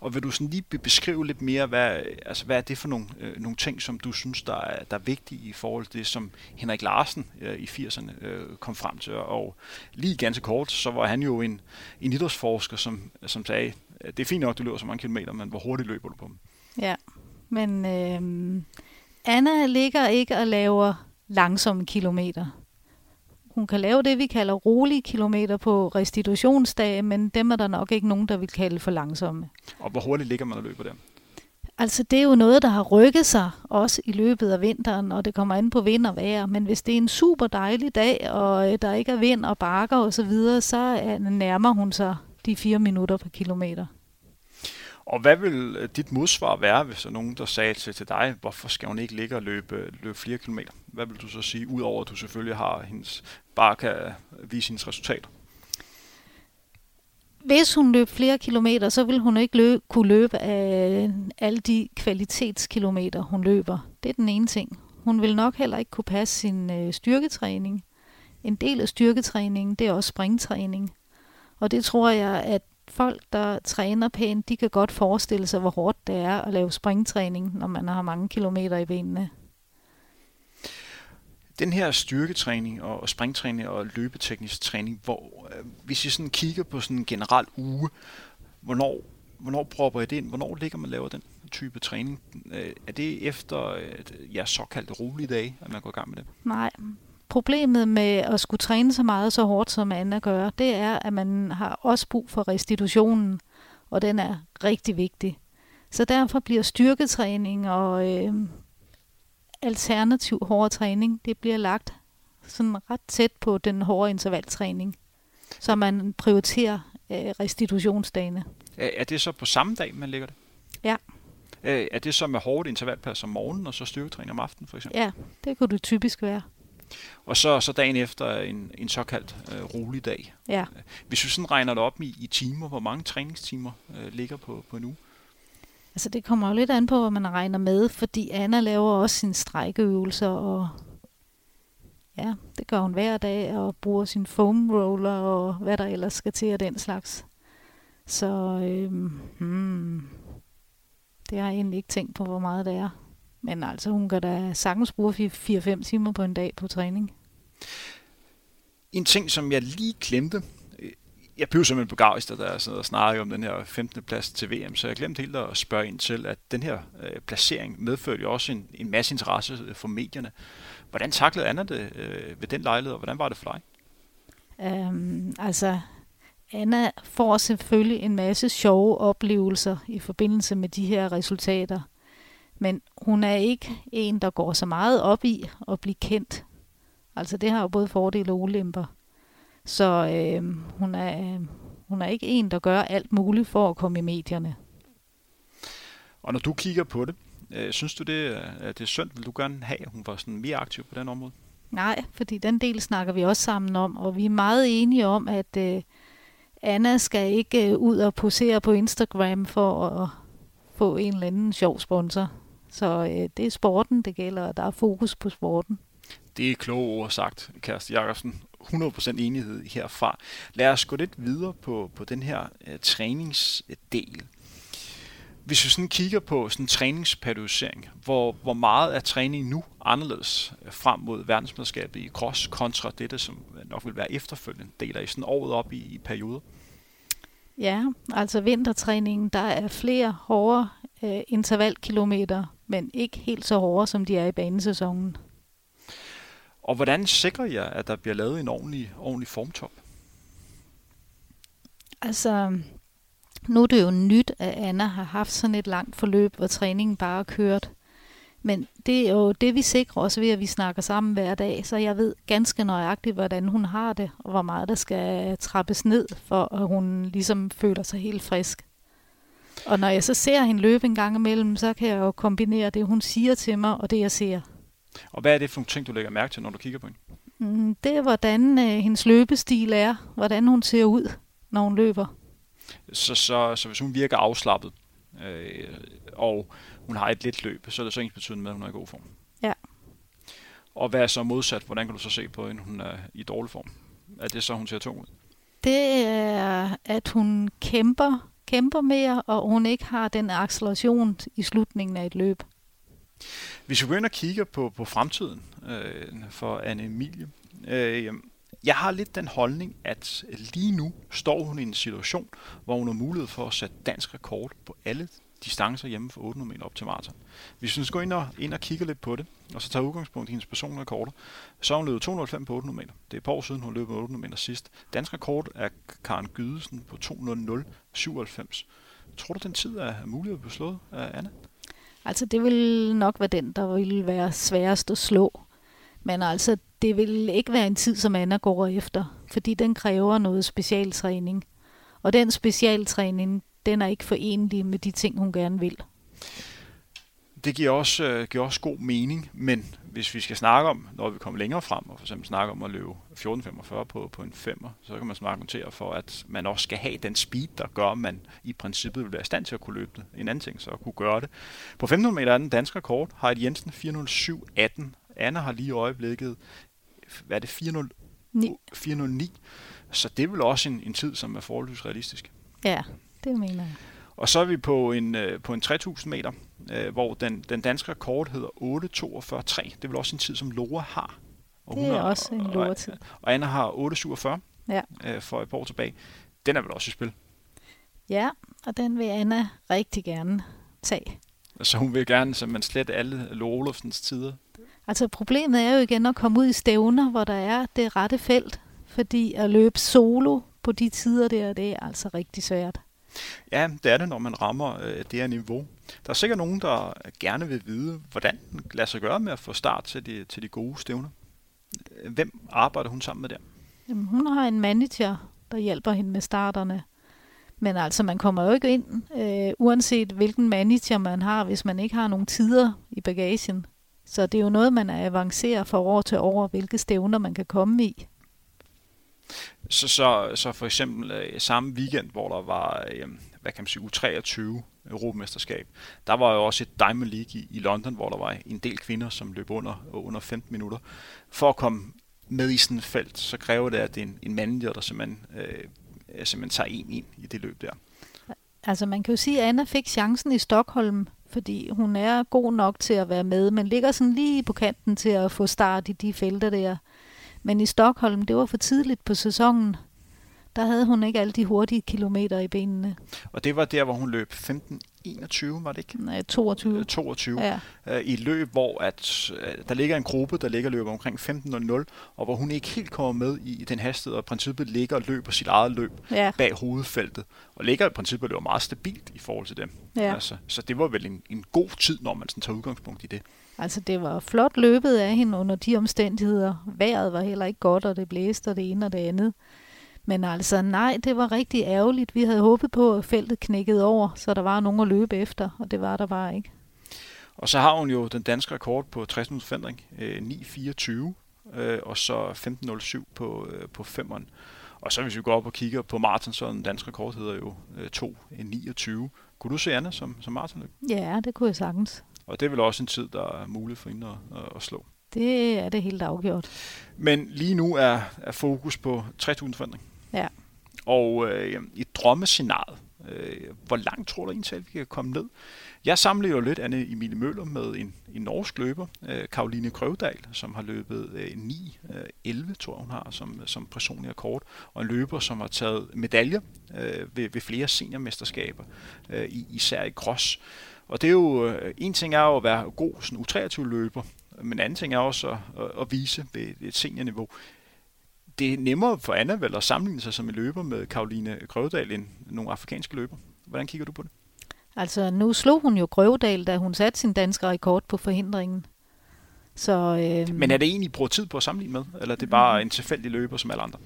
Speaker 1: Og vil du sådan lige beskrive lidt mere, hvad, altså, hvad er det for nogle, øh, nogle ting, som du synes, der er, der er vigtige i forhold til det, som Henrik Larsen øh, i 80'erne øh, kom frem til. Og lige ganske kort, så var han jo en, en idrætsforsker, som, som sagde, det er fint nok, du løber så mange kilometer, men hvor hurtigt løber du på dem?
Speaker 2: Ja, men øh, Anna ligger ikke og laver langsomme kilometer. Hun kan lave det, vi kalder rolige kilometer på restitutionsdage, men dem er der nok ikke nogen, der vil kalde for langsomme.
Speaker 1: Og hvor hurtigt ligger man og løber der?
Speaker 2: Altså det er jo noget, der har rykket sig også i løbet af vinteren, og det kommer an på vind og vejr. Men hvis det er en super dejlig dag, og øh, der ikke er vind og bakker osv., så, videre, så nærmer hun sig de fire minutter per kilometer.
Speaker 1: Og hvad vil øh, dit modsvar være, hvis der er nogen, der sagde til, til dig, hvorfor skal hun ikke ligge og løbe, øh, løbe flere kilometer? Hvad vil du så sige, udover at du selvfølgelig har hendes, bare kan øh, vise hendes resultater?
Speaker 2: Hvis hun løb flere kilometer, så vil hun ikke løbe, kunne løbe af alle de kvalitetskilometer, hun løber. Det er den ene ting. Hun vil nok heller ikke kunne passe sin øh, styrketræning. En del af styrketræningen, det er også springtræning. Og det tror jeg, at folk, der træner pænt, de kan godt forestille sig, hvor hårdt det er at lave springtræning, når man har mange kilometer i benene.
Speaker 1: Den her styrketræning og springtræning og løbeteknisk træning, hvor øh, hvis I sådan kigger på sådan en generel uge, hvornår, hvornår propper I det ind? Hvornår ligger man laver den type træning? Øh, er det efter øh, jeres såkaldte rolige dage, at man går i gang med det?
Speaker 2: Nej, Problemet med at skulle træne så meget så hårdt, som Anna gør, det er, at man har også brug for restitutionen, og den er rigtig vigtig. Så derfor bliver styrketræning og øh, alternativ hård træning, det bliver lagt sådan ret tæt på den hårde intervaltræning, så man prioriterer øh, restitutionsdagene.
Speaker 1: Er det så på samme dag, man lægger det?
Speaker 2: Ja.
Speaker 1: Er det så med hårdt intervalpas om morgenen, og så styrketræning om aftenen, for eksempel?
Speaker 2: Ja, det kunne det typisk være.
Speaker 1: Og så, så dagen efter en, en såkaldt øh, rolig dag.
Speaker 2: Ja.
Speaker 1: Hvis du sådan regner det op i, i timer, hvor mange træningstimer øh, ligger på, på en uge?
Speaker 2: Altså det kommer jo lidt an på, hvad man regner med, fordi Anna laver også sine strækkeøvelser, og ja, det gør hun hver dag, og bruger sin foam roller, og hvad der ellers skal til af den slags. Så øhm, hmm, det har jeg egentlig ikke tænkt på, hvor meget det er. Men altså, hun kan da sagtens bruge 4-5 timer på en dag på træning.
Speaker 1: En ting, som jeg lige glemte, jeg blev simpelthen begejstret, da jeg og snakkede om den her 15. plads til VM, så jeg glemte helt at spørge ind til, at den her øh, placering medførte jo også en, en masse interesse for medierne. Hvordan taklede Anna det øh, ved den lejlighed, og hvordan var det for dig?
Speaker 2: Um, altså, Anna får selvfølgelig en masse sjove oplevelser i forbindelse med de her resultater. Men hun er ikke en, der går så meget op i at blive kendt. Altså det har jo både fordele og ulemper. Så øh, hun, er, hun er ikke en, der gør alt muligt for at komme i medierne.
Speaker 1: Og når du kigger på det, øh, synes du det, er det er synd? Vil du gerne have, at hun var sådan mere aktiv på den område?
Speaker 2: Nej, fordi den del snakker vi også sammen om, og vi er meget enige om, at øh, Anna skal ikke øh, ud og posere på Instagram for at få en eller anden sjov sponsor. Så øh, det er sporten, det gælder, og der er fokus på sporten.
Speaker 1: Det er kloge ord sagt, Kæreste Jakobsen. 100% enighed herfra. Lad os gå lidt videre på, på den her øh, træningsdel. Hvis vi sådan kigger på sådan træningsperiodisering, hvor, hvor meget er træning nu anderledes øh, frem mod verdensmesterskabet i cross kontra det, som nok vil være efterfølgende? Deler I sådan året op i, i perioder?
Speaker 2: Ja, altså vintertræningen, der er flere hårde øh, intervalkilometer, men ikke helt så hårde, som de er i banesæsonen.
Speaker 1: Og hvordan sikrer jeg, at der bliver lavet en ordentlig, ordentlig formtop?
Speaker 2: Altså, nu er det jo nyt, at Anna har haft sådan et langt forløb, hvor træningen bare er kørt. Men det er jo det, vi sikrer os ved, at vi snakker sammen hver dag, så jeg ved ganske nøjagtigt, hvordan hun har det, og hvor meget der skal trappes ned, for at hun ligesom føler sig helt frisk. Og når jeg så ser hende løbe en gang imellem, så kan jeg jo kombinere det, hun siger til mig, og det, jeg ser.
Speaker 1: Og hvad er det for nogle ting, du lægger mærke til, når du kigger på hende?
Speaker 2: Mm, det er, hvordan øh, hendes løbestil er, hvordan hun ser ud, når hun løber.
Speaker 1: Så, så, så hvis hun virker afslappet, øh, og hun har et let løb, så er det så ens betydende med, at hun er i god form.
Speaker 2: Ja.
Speaker 1: Og hvad er så modsat? Hvordan kan du så se på, at hun er i dårlig form? Er det så, hun ser tung ud?
Speaker 2: Det er, at hun kæmper, kæmper mere, og hun ikke har den acceleration i slutningen af et løb.
Speaker 1: Hvis vi går ind og kigger på, på fremtiden øh, for Anne Emilie, øh, jeg har lidt den holdning, at lige nu står hun i en situation, hvor hun har mulighed for at sætte dansk rekord på alle distancer hjemme for 800 meter op til maraton. Hvis vi går ind og, ind og kigger lidt på det, og så tager udgangspunkt i hendes personlige rekorder, så har hun løbet 205 på 800 meter. Det er et par år siden, hun løb 800 meter sidst. Dansk rekord er Karen Gydesen på 200.97. Tror du, den tid er mulig at blive slået af Anna?
Speaker 2: Altså, det vil nok være den, der vil være sværest at slå. Men altså, det vil ikke være en tid, som Anna går efter, fordi den kræver noget specialtræning. Og den specialtræning, den er ikke forenlig med de ting, hun gerne vil.
Speaker 1: Det giver også, øh, giver også god mening, men hvis vi skal snakke om, når vi kommer længere frem, og for eksempel snakke om at løbe 14.45 på, på en femmer, så kan man argumentere for, at man også skal have den speed, der gør, at man i princippet vil være i stand til at kunne løbe det. En anden ting, så at kunne gøre det. På 1500 meter er den danske rekord, har et Jensen 407.18. Anna har lige i øjeblikket, hvad er det, 409? 409. Så det er vel også en, en tid, som er forholdsvis realistisk.
Speaker 2: Ja, det mener jeg.
Speaker 1: Og så er vi på en, øh, på en 3000 meter, øh, hvor den, den danske rekord hedder 8.42.3. Det er vel også en tid, som Lora har.
Speaker 2: Og det er har, også en Lora-tid.
Speaker 1: Og, og Anna har 8.47
Speaker 2: ja.
Speaker 1: øh, for et par år tilbage. Den er vel også i spil?
Speaker 2: Ja, og den vil Anna rigtig gerne tage.
Speaker 1: Så hun vil gerne man slet alle Lore Olofsens tider?
Speaker 2: Altså problemet er jo igen at komme ud i stævner, hvor der er det rette felt, fordi at løbe solo på de tider der, det er altså rigtig svært.
Speaker 1: Ja, det er det, når man rammer øh, det her niveau. Der er sikkert nogen, der gerne vil vide, hvordan den lader sig gøre med at få start til de, til de gode stævner. Hvem arbejder hun sammen med der?
Speaker 2: Jamen, hun har en manager, der hjælper hende med starterne. Men altså, man kommer jo ikke ind, øh, uanset hvilken manager man har, hvis man ikke har nogen tider i bagagen. Så det er jo noget, man avancerer fra år til år, hvilke stævner man kan komme i.
Speaker 1: Så, så, så for eksempel øh, samme weekend, hvor der var, øh, hvad kan man sige, U23 Europamesterskab, der var jo også et Diamond League i, i London, hvor der var en del kvinder, som løb under, under 15 minutter. For at komme med i sådan et felt, så kræver det, at det er en, en mandlig, der simpelthen, øh, simpelthen tager en ind i det løb der.
Speaker 2: Altså man kan jo sige, at Anna fik chancen i Stockholm, fordi hun er god nok til at være med, men ligger sådan lige på kanten til at få start i de felter der. Men i Stockholm, det var for tidligt på sæsonen. Der havde hun ikke alle de hurtige kilometer i benene.
Speaker 1: Og det var der, hvor hun løb 15-21, var det ikke?
Speaker 2: Nej, 22.
Speaker 1: 22. Ja. Øh, I et løb, hvor at, øh, der ligger en gruppe, der ligger løber omkring 15.00, og hvor hun ikke helt kommer med i den hastighed, og i princippet ligger og løber sit eget løb ja. bag hovedfeltet. Og ligger i princippet løber meget stabilt i forhold til dem. Ja. Altså, så det var vel en, en god tid, når man sådan tager udgangspunkt i det.
Speaker 2: Altså, det var flot løbet af hende under de omstændigheder. Vejret var heller ikke godt, og det blæste og det ene og det andet. Men altså, nej, det var rigtig ærgerligt. Vi havde håbet på, at feltet knækkede over, så der var nogen at løbe efter, og det var der bare ikke.
Speaker 1: Og så har hun jo den danske rekord på 60 minutters fændring, 9.24, øh, og så 15.07 på, øh, på femmeren. Og så hvis vi går op og kigger på Martin, så den danske rekord hedder jo 2.29. Kunne du se Anna som, som Martin?
Speaker 2: Ja, det kunne jeg sagtens.
Speaker 1: Og det er vel også en tid, der er mulig for hende at, at slå.
Speaker 2: Det er det helt afgjort.
Speaker 1: Men lige nu er, er fokus på 3.000 forandring.
Speaker 2: Ja.
Speaker 1: Og øh, i drømmescenariet, øh, hvor langt tror du egentlig, vi kan komme ned? Jeg samler jo lidt Anne Emilie Møller med en, en norsk løber, øh, Karoline Krøvdal, som har løbet øh, 9-11, øh, tror jeg hun har, som, som personlig rekord, og en løber, som har taget medaljer øh, ved, ved flere seniormesterskaber, øh, især i cross. Og det er jo, øh, en ting er jo at være god sådan U23-løber, Men anden ting er også at, at, vise ved et seniorniveau. Det er nemmere for Anna vel at sammenligne sig som en løber med Karoline Grøvedal end nogle afrikanske løber. Hvordan kigger du på det?
Speaker 2: Altså, nu slog hun jo Grøvedal, da hun satte sin danske rekord på forhindringen. Så, øh,
Speaker 1: Men er det egentlig, I bruger tid på at sammenligne med? Eller er det bare en tilfældig løber som alle andre?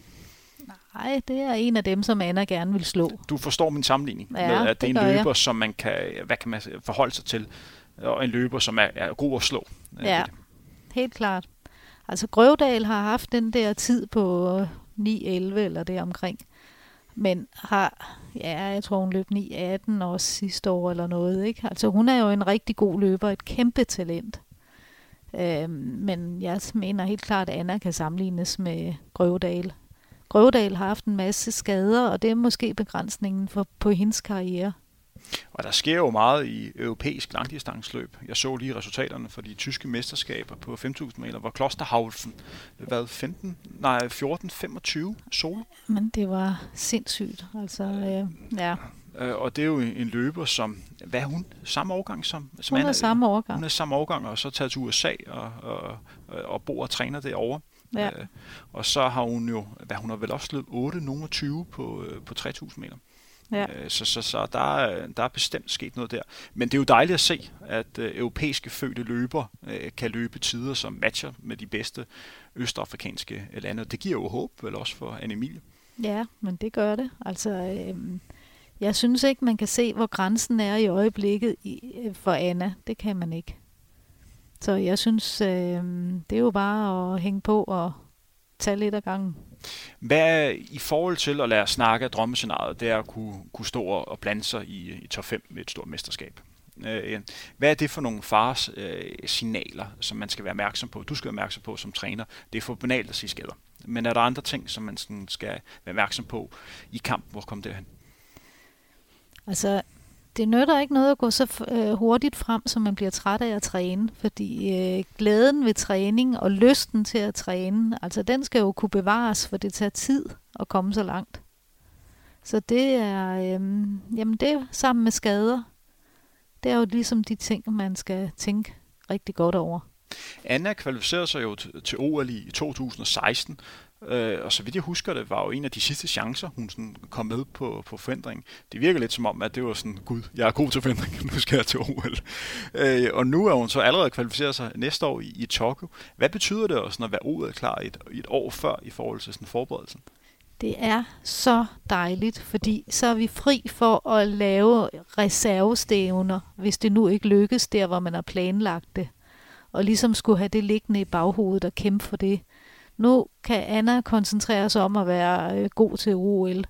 Speaker 2: Nej, det er en af dem, som Anna gerne vil slå.
Speaker 1: Du forstår min sammenligning
Speaker 2: Ja,
Speaker 1: med, at det,
Speaker 2: det
Speaker 1: er en
Speaker 2: jeg.
Speaker 1: løber, som man kan, hvad kan man forholde sig til, og en løber, som er, er god at slå. Øh,
Speaker 2: Ja, helt klart. Altså, Grøvedal har haft den der tid på 9-11 eller det omkring. Men har, ja, jeg tror hun løb 9-18 også sidste år eller noget, ikke? Altså, hun er jo en rigtig god løber, et kæmpe talent. Øhm, men jeg mener helt klart, at Anna kan sammenlignes med Grøvedal. Grøvedal har haft en masse skader, og det er måske begrænsningen for, på hendes karriere.
Speaker 1: Og der sker jo meget i europæisk langdistansløb. Jeg så lige resultaterne for de tyske mesterskaber på 5.000 meter, hvor Klosterhausen hvad, 15, nej, 14-25 solo.
Speaker 2: Men det var sindssygt. Altså, øh, ja.
Speaker 1: Øh, Og det er jo en løber, som, hvad er hun? Samme årgang som, som
Speaker 2: Hun
Speaker 1: Anna?
Speaker 2: er samme årgang.
Speaker 1: Hun er samme årgang, og så taget til USA og, og, og bor og træner derovre.
Speaker 2: Ja.
Speaker 1: Øh, og så har hun jo, hvad hun har vel også løbet 8, nogen 20 på, øh, på 3.000 meter.
Speaker 2: Ja.
Speaker 1: Øh, Så, så, så der, er, der er bestemt sket noget der. Men det er jo dejligt at se, at øh, europæiske fødte løber øh, kan løbe tider, som matcher med de bedste østafrikanske lande. Det giver jo håb, vel også for Anne Emilie.
Speaker 2: Ja, men det gør det. Altså, øhm, jeg synes ikke, man kan se, hvor grænsen er i øjeblikket i, øh, for Anna. Det kan man ikke. Så jeg synes, øhm, det er jo bare at hænge på og tage lidt af gangen.
Speaker 1: Hvad er i forhold til at lade os snakke af drømmescenariet, det er at kunne, kunne stå og blande sig i, i top 5 med et stort mesterskab. Øh, Hvad er det for nogle fars øh, signaler, som man skal være opmærksom på? Du skal være opmærksom på som træner. Det er for banalt at sige skader. Men er der andre ting, som man sådan skal være opmærksom på i kampen, hvor kommer derhen?
Speaker 2: Altså, det nytter ikke noget at gå så øh, hurtigt frem, så man bliver træt af at træne, fordi øh, glæden ved træning og lysten til at træne, altså den skal jo kunne bevares, for det tager tid at komme så langt. Så det er, øh, jamen det er sammen med skader. Det er jo ligesom de ting, man skal tænke rigtig godt over.
Speaker 1: Anna kvalificerede sig jo til OL i 2016, øh, og så vidt jeg husker det, var jo en af de sidste chancer, hun sådan kom med på, på forhindring. Det virker lidt som om, at det var sådan, gud, jeg er god til forhindring, (laughs) nu skal jeg til OL. Øh, og nu er hun så allerede kvalificeret sig næste år i, i Tokyo. Hvad betyder det også, at være OL klar et, et år før i forhold til sådan forberedelsen?
Speaker 2: Det er så dejligt, fordi så er vi fri for at lave reservestævner, hvis det nu ikke lykkes der, hvor man har planlagt det. Og ligesom skulle have det liggende i baghovedet og kæmpe for det. Nu kan Anna koncentrere sig om at være øh, god til OL.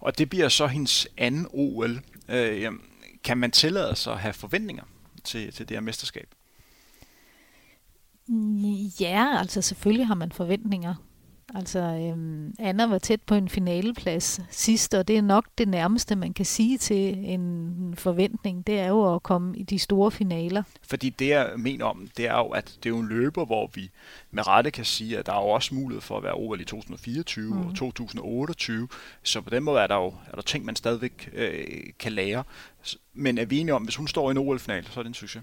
Speaker 1: Og det bliver så hendes anden OL. Øh, kan man tillade sig at have forventninger til, til det her mesterskab?
Speaker 2: Ja, altså selvfølgelig har man forventninger. Altså, øhm, Anna var tæt på en finaleplads sidst, og det er nok det nærmeste, man kan sige til en forventning. Det er jo at komme i de store finaler.
Speaker 1: Fordi det, jeg mener om, det er jo, at det er jo en løber, hvor vi med rette kan sige, at der er jo også mulighed for at være OL i 2024 mm. og 2028. Så på den måde er der jo er der ting, man stadigvæk øh, kan lære. Men er vi enige om, hvis hun står i en OL-final, så er det en succes?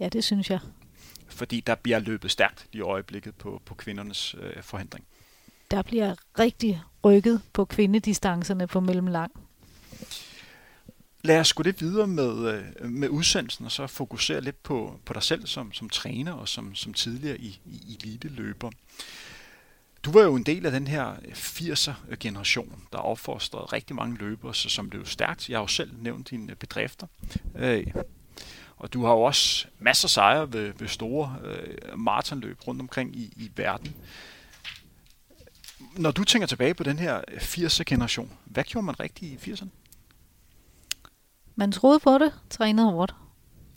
Speaker 2: Ja, det synes jeg.
Speaker 1: Fordi der bliver løbet stærkt i øjeblikket på, på kvindernes øh, forhindring.
Speaker 2: Der bliver rigtig rykket på kvindedistancerne på mellemlang.
Speaker 1: Lad os gå lidt videre med, øh, med udsendelsen, og så fokusere lidt på, på dig selv som, som træner og som, som tidligere i, i elite-løber. Du var jo en del af den her 80'er-generation, der opfostrede rigtig mange løbere, så som blev stærkt. Jeg har jo selv nævnt dine bedrifter. Øh, og du har jo også masser af sejre ved, ved store øh, maratonløb rundt omkring i, i verden. Når du tænker tilbage på den her 80'er-generation, hvad gjorde man rigtigt i 80'erne?
Speaker 2: Man troede på det, trænede hårdt.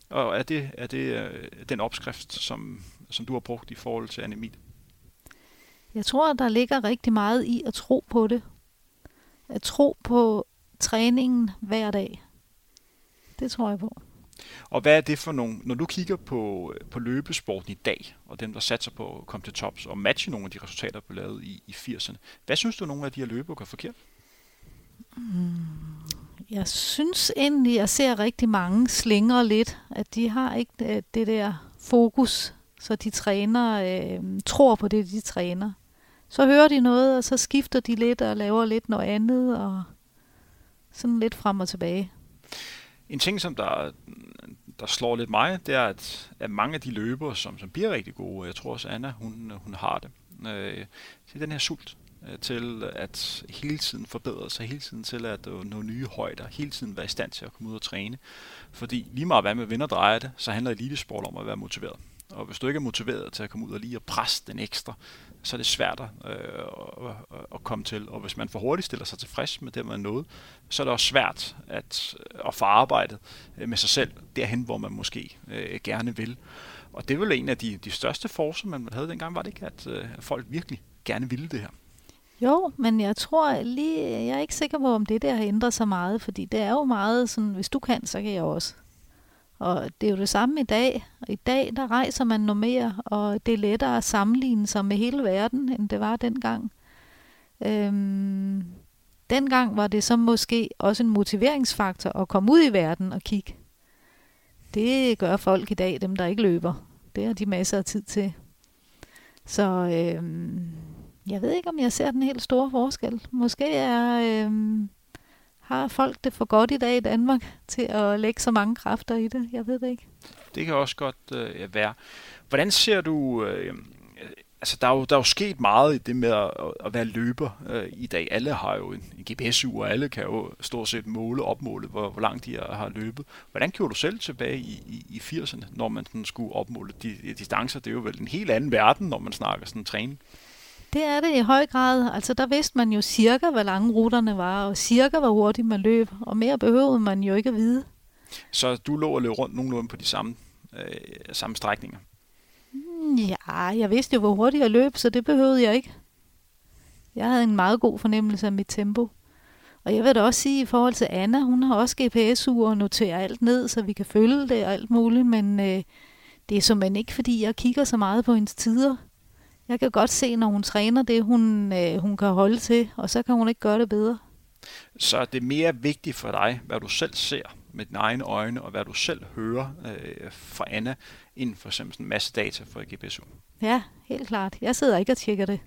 Speaker 1: Og er det, er det øh, den opskrift, som, som du har brugt i forhold til anemie?
Speaker 2: Jeg tror, der ligger rigtig meget i at tro på det. At tro på træningen hver dag. Det tror jeg på.
Speaker 1: Og hvad er det for nogle, når du kigger på, øh, på løbesporten i dag, og dem, der satser på at komme til tops og matche nogle af de resultater, der blev lavet i, i 80'erne, hvad synes du, nogle af de her løbere gør forkert?
Speaker 2: Mm, jeg synes egentlig, jeg ser rigtig mange slinger lidt, at de har ikke det, det der fokus, så de træner, øh, tror på det, de træner. Så hører de noget, og så skifter de lidt og laver lidt noget andet, og sådan lidt frem og tilbage.
Speaker 1: En ting, som der, der slår lidt mig, det er, at, at mange af de løbere, som, som bliver rigtig gode, jeg tror også Anna, hun, hun har det, øh, det er den her sult øh, til at hele tiden forbedre sig, hele tiden til at nå nye højder, hele tiden være i stand til at komme ud og træne. Fordi lige meget hvad med vinder drejer det, så handler elitesport om at være motiveret. Og hvis du ikke er motiveret til at komme ud og lige og presse den ekstra, så er det svært øh, at, at komme til. Og hvis man for hurtigt stiller sig tilfreds med det, man nåede, så er det også svært at, at få arbejdet øh, med sig selv derhen, hvor man måske øh, gerne vil. Og det er vel en af de, de største forser, man havde dengang, var det ikke, at, øh, folk virkelig gerne ville det her?
Speaker 2: Jo, men jeg tror lige, jeg er ikke sikker på, om det der har ændret sig meget, fordi det er jo meget sådan, hvis du kan, så kan jeg også. Og det er jo det samme i dag. I dag, der rejser man noget mere, og det er lettere at sammenligne sig med hele verden, end det var dengang. Øhm, dengang var det så måske også en motiveringsfaktor at komme ud i verden og kigge. Det gør folk i dag, dem der ikke løber. Det har de masser af tid til. Så øhm, jeg ved ikke, om jeg ser den helt store forskel. Måske er, øhm, har folk det for godt i dag i Danmark til at lægge så mange kræfter i det? Jeg ved det ikke.
Speaker 1: Det kan også godt øh, være. Hvordan ser du... Øh, øh, altså, der er, jo, der er jo sket meget i det med at, at være løber øh, i dag. Alle har jo en, en GPS-ur, og alle kan jo stort set måle, opmåle, hvor, hvor langt de har, har løbet. Hvordan gjorde du selv tilbage i, i, i 80'erne, når man sådan skulle opmåle de, de distancer? Det er jo vel en helt anden verden, når man snakker sådan træning.
Speaker 2: Det er det i høj grad. Altså der vidste man jo cirka, hvor lange ruterne var, og cirka, hvor hurtigt man løb, og mere behøvede man jo ikke at vide.
Speaker 1: Så du lå og løb rundt nogenlunde på de samme, øh, samme strækninger?
Speaker 2: Ja, jeg vidste jo, hvor hurtigt jeg løb, så det behøvede jeg ikke. Jeg havde en meget god fornemmelse af mit tempo. Og jeg vil da også sige, i forhold til Anna, hun har også GPS-ure og noterer alt ned, så vi kan følge det og alt muligt, men øh, det er simpelthen ikke, fordi jeg kigger så meget på hendes tider. Jeg kan godt se, når hun træner det, hun, øh, hun kan holde til, og så kan hun ikke gøre det bedre.
Speaker 1: Så det er mere vigtigt for dig, hvad du selv ser med dine egne øjne, og hvad du selv hører øh, fra Anna, end for eksempel en masse data fra GPSU.
Speaker 2: Ja, helt klart. Jeg sidder ikke og tjekker det.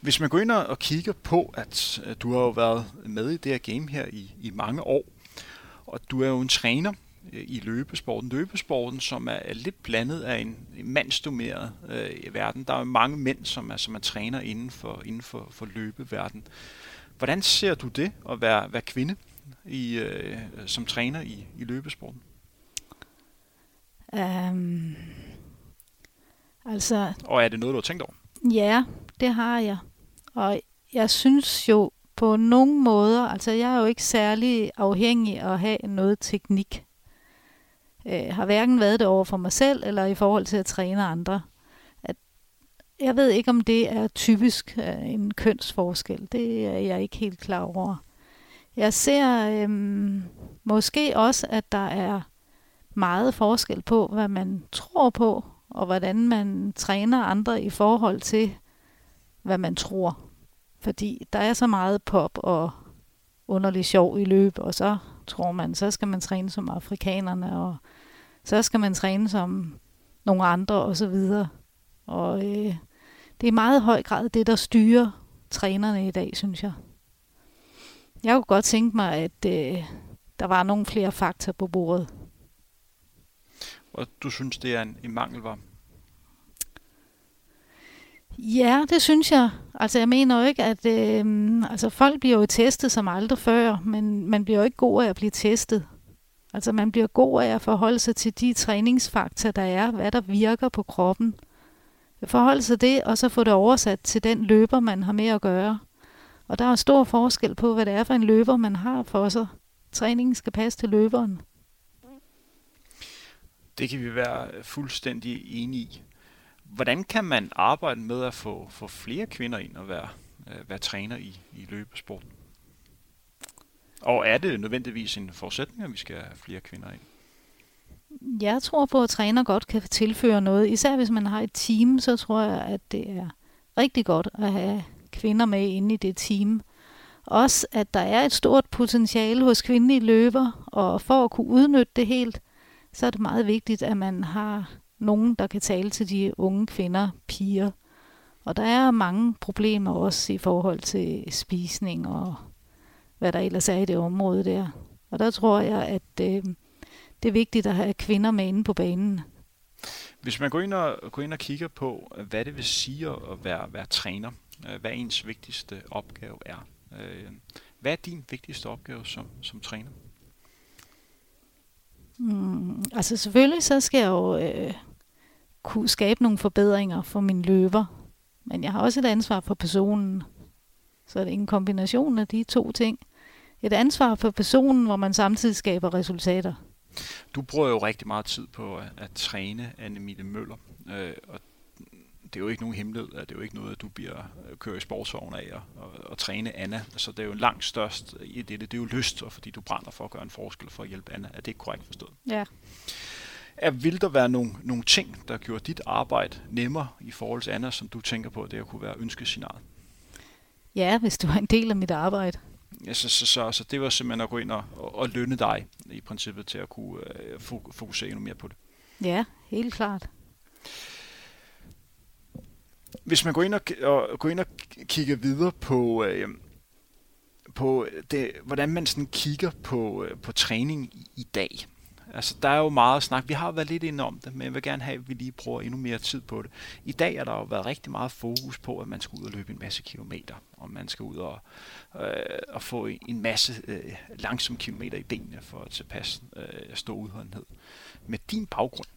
Speaker 1: Hvis man går ind og kigger på, at du har jo været med i det her game her i, i mange år, og du er jo en træner, i løbesporten. Løbesporten, som er lidt blandet af en mandsdomineret øh, verden. Der er mange mænd, som er, som er træner inden for, inden for, for løbeverden. Hvordan ser du det at være, være kvinde i, øh, som træner i, i løbesporten? Um,
Speaker 2: altså...
Speaker 1: Og er det noget, du har tænkt over?
Speaker 2: Ja, det har jeg. Og jeg synes jo på nogle måder, altså jeg er jo ikke særlig afhængig af at have noget teknik øh, har hverken været det over for mig selv, eller i forhold til at træne andre. At jeg ved ikke, om det er typisk øh, en kønsforskel. Det er jeg ikke helt klar over. Jeg ser øh, måske også, at der er meget forskel på, hvad man tror på, og hvordan man træner andre i forhold til, hvad man tror. Fordi der er så meget pop og underlig sjov i løb, og så tror man, så skal man træne som afrikanerne, og så skal man træne som nogle andre og så videre. Og øh, det er meget høj grad det, der styrer trænerne i dag, synes jeg. Jeg kunne godt tænke mig, at øh, der var nogle flere fakta på bordet.
Speaker 1: Og du synes, det er en, en mangelvare?
Speaker 2: Ja, det synes jeg. Altså, jeg mener jo ikke, at øh, altså, folk bliver jo testet som aldrig før, men man bliver jo ikke god af at blive testet. Altså man bliver god af at forholde sig til de træningsfaktorer, der er, hvad der virker på kroppen. Forholde sig det, og så få det oversat til den løber, man har med at gøre. Og der er stor forskel på, hvad det er for en løber, man har for sig. Træningen skal passe til løberen.
Speaker 1: Det kan vi være fuldstændig enige i. Hvordan kan man arbejde med at få, få flere kvinder ind og være, øh, være træner i, i løbesporten? Og er det nødvendigvis en forudsætning, at vi skal have flere kvinder ind?
Speaker 2: Jeg tror på, at træner godt kan tilføre noget. Især hvis man har et team, så tror jeg, at det er rigtig godt at have kvinder med inde i det team. Også at der er et stort potentiale hos kvindelige løber, og for at kunne udnytte det helt, så er det meget vigtigt, at man har nogen, der kan tale til de unge kvinder, piger. Og der er mange problemer også i forhold til spisning og hvad der ellers er i det område der. Og der tror jeg, at øh, det er vigtigt at have kvinder med inde på banen.
Speaker 1: Hvis man går ind og, går ind og kigger på, hvad det vil sige at være, være træner, øh, hvad ens vigtigste opgave er. Øh, hvad er din vigtigste opgave som, som træner?
Speaker 2: Mm, altså selvfølgelig så skal jeg jo øh, kunne skabe nogle forbedringer for mine løber. Men jeg har også et ansvar for personen. Så er det en kombination af de to ting. Et ansvar for personen, hvor man samtidig skaber resultater.
Speaker 1: Du bruger jo rigtig meget tid på at, at træne Anne Møller, øh, og det er jo ikke nogen hemmelighed, at det er jo ikke noget, at du bliver øh, kører i sportsvogn af og, og, og træne Anna. Så det er jo langt størst i det, det er jo lyst, og fordi du brænder for at gøre en forskel for at hjælpe Anna. Er det ikke korrekt forstået?
Speaker 2: Ja.
Speaker 1: Er, vil der være nogle, nogle ting, der gjorde dit arbejde nemmere i forhold til Anna, som du tænker på, at det kunne være ønskescenariet?
Speaker 2: Ja, hvis du var en del af mit arbejde.
Speaker 1: Ja, så, så, så, så det var simpelthen at gå ind og, og lønne dig i princippet til at kunne øh, fokusere endnu mere på det.
Speaker 2: Ja, helt klart.
Speaker 1: Hvis man går ind og, og, går ind og kigger videre på, øh, på det, hvordan man sådan kigger på, øh, på træning i, i dag, Altså, der er jo meget snak. Vi har jo været lidt inde om det, men jeg vil gerne have, at vi lige bruger endnu mere tid på det. I dag er der jo været rigtig meget fokus på, at man skal ud og løbe en masse kilometer, og man skal ud og, øh, og få en masse øh, langsomme kilometer i benene for at tilpasse øh, stå udholdenhed. Med din baggrund,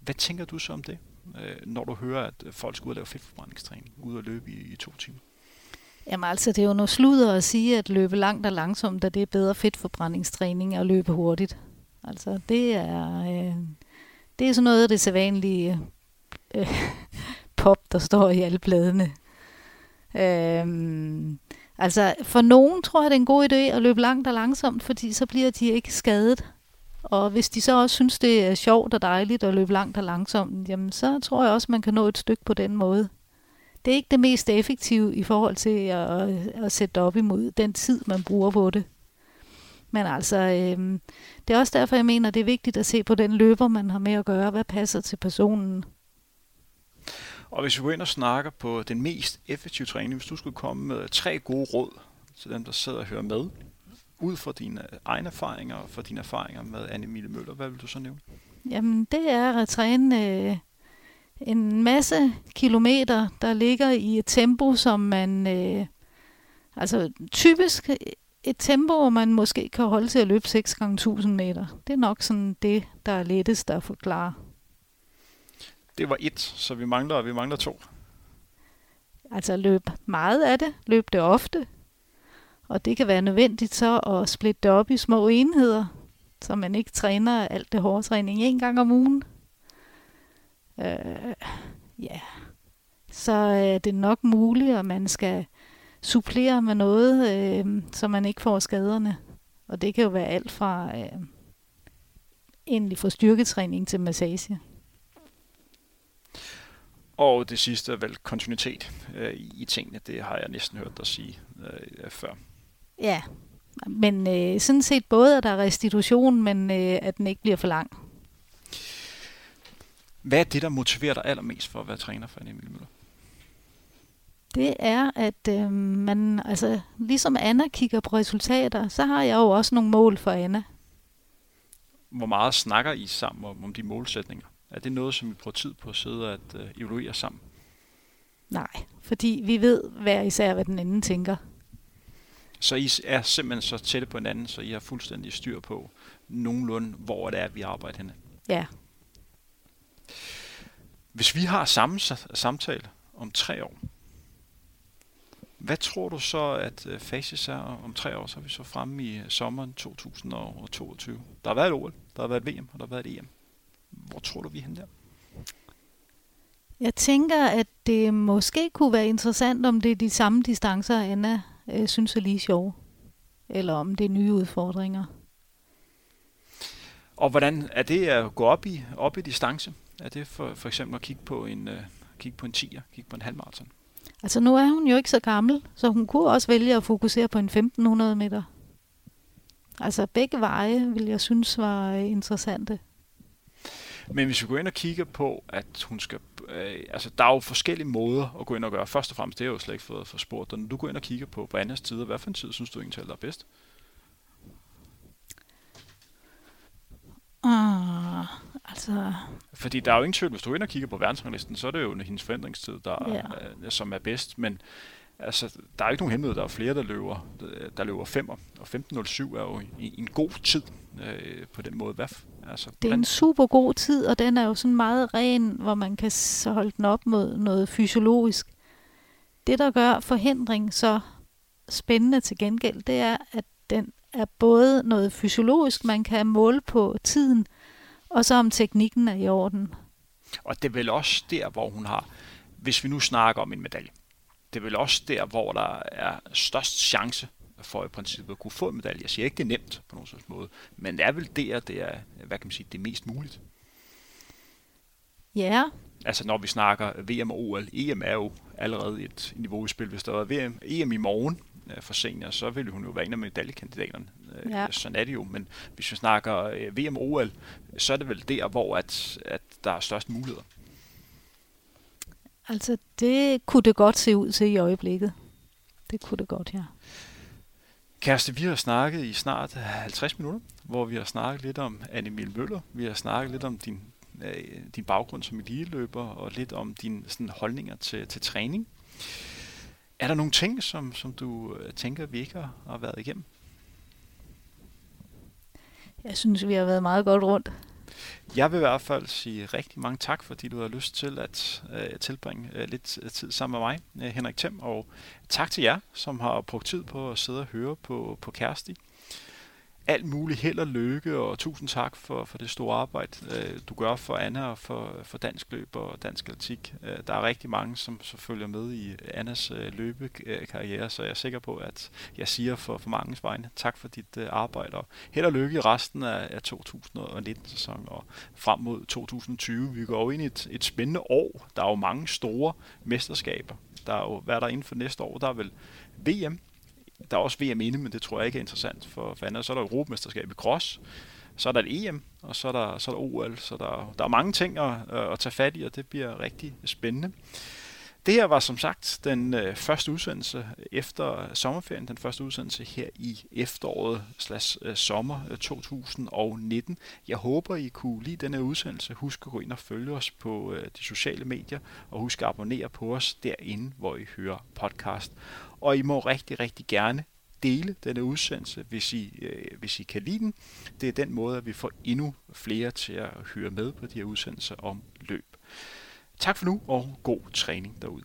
Speaker 1: hvad tænker du så om det, øh, når du hører, at folk skal ud og lave fedtforbrændingstræning, ud og løbe i, i to timer?
Speaker 2: Jamen altså, det er jo noget sludder at sige, at løbe langt og langsomt, da det er bedre fedtforbrændingstræning at løbe hurtigt. Altså, det er, øh, det er sådan noget af det sædvanlige øh, (laughs) pop, der står i alle bladene. Øhm, altså, for nogen tror jeg, det er en god idé at løbe langt og langsomt, fordi så bliver de ikke skadet. Og hvis de så også synes, det er sjovt og dejligt at løbe langt og langsomt, jamen så tror jeg også, man kan nå et stykke på den måde. Det er ikke det mest effektive i forhold til at, at sætte op imod den tid, man bruger på det. Men altså, øh, det er også derfor, jeg mener, det er vigtigt at se på den løber, man har med at gøre. Hvad passer til personen?
Speaker 1: Og hvis vi går ind og snakker på den mest effektive træning, hvis du skulle komme med tre gode råd til dem, der sidder og hører med, ud fra dine egne erfaringer og fra dine erfaringer med Anne Mille Møller, hvad vil du så nævne?
Speaker 2: Jamen, det er at træne øh, en masse kilometer, der ligger i et tempo, som man... Øh, altså, typisk et tempo, hvor man måske kan holde til at løbe 6 gange 1000 meter. Det er nok sådan det, der er lettest at forklare.
Speaker 1: Det var et, så vi mangler, vi mangler to.
Speaker 2: Altså løb meget af det, løb det ofte. Og det kan være nødvendigt så at splitte det op i små enheder, så man ikke træner alt det hårde træning en gang om ugen. Øh, ja, så er det nok muligt, at man skal supplere med noget, øh, så man ikke får skaderne. Og det kan jo være alt fra øh, egentlig fra styrketræning til massage.
Speaker 1: Og det sidste er vel kontinuitet øh, i tingene. Det har jeg næsten hørt dig sige øh, før.
Speaker 2: Ja, men øh, sådan set både, at der er restitution, men øh, at den ikke bliver for lang.
Speaker 1: Hvad er det, der motiverer dig allermest for at være træner for Emil Møller?
Speaker 2: Det er, at øh, man, altså, ligesom Anna kigger på resultater, så har jeg jo også nogle mål for Anna.
Speaker 1: Hvor meget snakker I sammen om, om de målsætninger? Er det noget, som I bruger tid på at sidde og at, øh, evaluere sammen?
Speaker 2: Nej, fordi vi ved hver især, hvad den anden tænker.
Speaker 1: Så I er simpelthen så tætte på hinanden, så I har fuldstændig styr på nogenlunde, hvor det er, vi arbejder henne?
Speaker 2: Ja.
Speaker 1: Hvis vi har samme samtale om tre år, hvad tror du så, at øh, Faces er om tre år, så er vi så fremme i øh, sommeren 2022? Der har været et OL, der har været et VM, og der har været et EM. Hvor tror du, vi er henne der?
Speaker 2: Jeg tænker, at det måske kunne være interessant, om det er de samme distancer, Anna øh, synes er lige sjove. Eller om det er nye udfordringer.
Speaker 1: Og hvordan er det at gå op i, op i distance? Er det for, for eksempel at kigge på en, uh, kigge på en 10'er, kigge på en halvmarathon?
Speaker 2: Altså nu er hun jo ikke så gammel, så hun kunne også vælge at fokusere på en 1500 meter. Altså begge veje vil jeg synes var interessante.
Speaker 1: Men hvis vi går ind og kigger på, at hun skal... Øh, altså, der er jo forskellige måder at gå ind og gøre. Først og fremmest, det er jo slet ikke for, for spurgt. Når du går ind og kigger på, på Annas tider, hvad for en tid synes du egentlig er bedst?
Speaker 2: Uh, altså...
Speaker 1: Fordi der er jo ingen tvivl, hvis du ind og kigger på verdensranglisten, så er det jo hendes forandringstid, der,
Speaker 2: Ja.
Speaker 1: er, som er bedst. Men altså, der er ikke nogen hemmelighed. Der er flere, der løber, der løber 5, og 15.07 er jo en, en god tid øh, på den måde. Hvad, altså,
Speaker 2: Det er
Speaker 1: hvordan-
Speaker 2: en super god tid, og den er jo sådan meget ren, hvor man kan s- holde den op mod noget fysiologisk. Det, der gør forhindring så spændende til gengæld, det er, at den er både noget fysiologisk, man kan måle på tiden, og så om teknikken er i orden.
Speaker 1: Og det er vel også der, hvor hun har, hvis vi nu snakker om en medalje, det er vel også der, hvor der er størst chance for i princippet at kunne få en medalje. Jeg siger ikke, det er nemt på nogen sådan måde, men det er vel der, det er, hvad kan man sige, det er mest muligt.
Speaker 2: Ja,
Speaker 1: Altså når vi snakker VM og OL, EM er jo allerede et niveau i spil. Hvis der var VM, EM i morgen for senior, så ville hun jo være en af medaljekandidaterne. Øh,
Speaker 2: Ja.
Speaker 1: Sådan er det jo, men hvis vi snakker øh, VM og OL, så er det vel der, hvor at, at der er størst muligheder.
Speaker 2: altså det kunne det godt se ud til i øjeblikket. Det kunne det godt, ja.
Speaker 1: Kæreste, vi har snakket i snart 50 minutter, hvor vi har snakket lidt om Annemil Møller. Vi har snakket lidt om din, øh, din baggrund som eliteløber, og lidt om dine sådan, holdninger til, til træning. Er der nogle ting, som, som du øh, tænker, vi ikke har, har været igennem?
Speaker 2: Jeg synes, vi har været meget godt rundt.
Speaker 1: Jeg vil i hvert fald sige rigtig mange tak, fordi du har lyst til at øh, tilbringe øh, lidt øh, tid sammen med mig, øh, Henrik Thiem, og tak til jer, som har brugt tid på at sidde og høre på, på Kæresti. Alt muligt held og lykke, og tusind tak for, for det store arbejde, øh, du gør for Anna og for, for dansk løb og dansk atletik. Øh, der er rigtig mange, som så følger med i Annas øh, løbekarriere, så jeg er sikker på, at jeg siger for, for mange vegne tak for dit øh, arbejde, og held og lykke i resten af, af 2019-sæsonen og frem mod 2020. Vi går jo ind i et, et spændende år. Der er jo mange store mesterskaber. Der er jo, hvad er der inden for næste år? Der er vel VM. Der er også VM inde, men det tror jeg ikke er interessant for, fanden. Så er der Europamesterskab i cross. Så er der et EM, og så er der, så er der OL. Så der, der er mange ting at, øh, at tage fat i, og det bliver rigtig spændende. Det her var som sagt den øh, første udsendelse efter sommerferien, den første udsendelse her i efteråret slash øh, sommer øh, 2019. Jeg håber, I kunne lide denne udsendelse. Husk at gå ind og følge os på øh, de sociale medier, og husk at abonnere på os derinde, hvor I hører podcast. Og I må rigtig, rigtig gerne dele denne udsendelse, hvis I, øh, hvis I kan lide den. Det er den måde, at vi får endnu flere til at høre med på de her udsendelser om løb. Tak for nu, og god træning derude.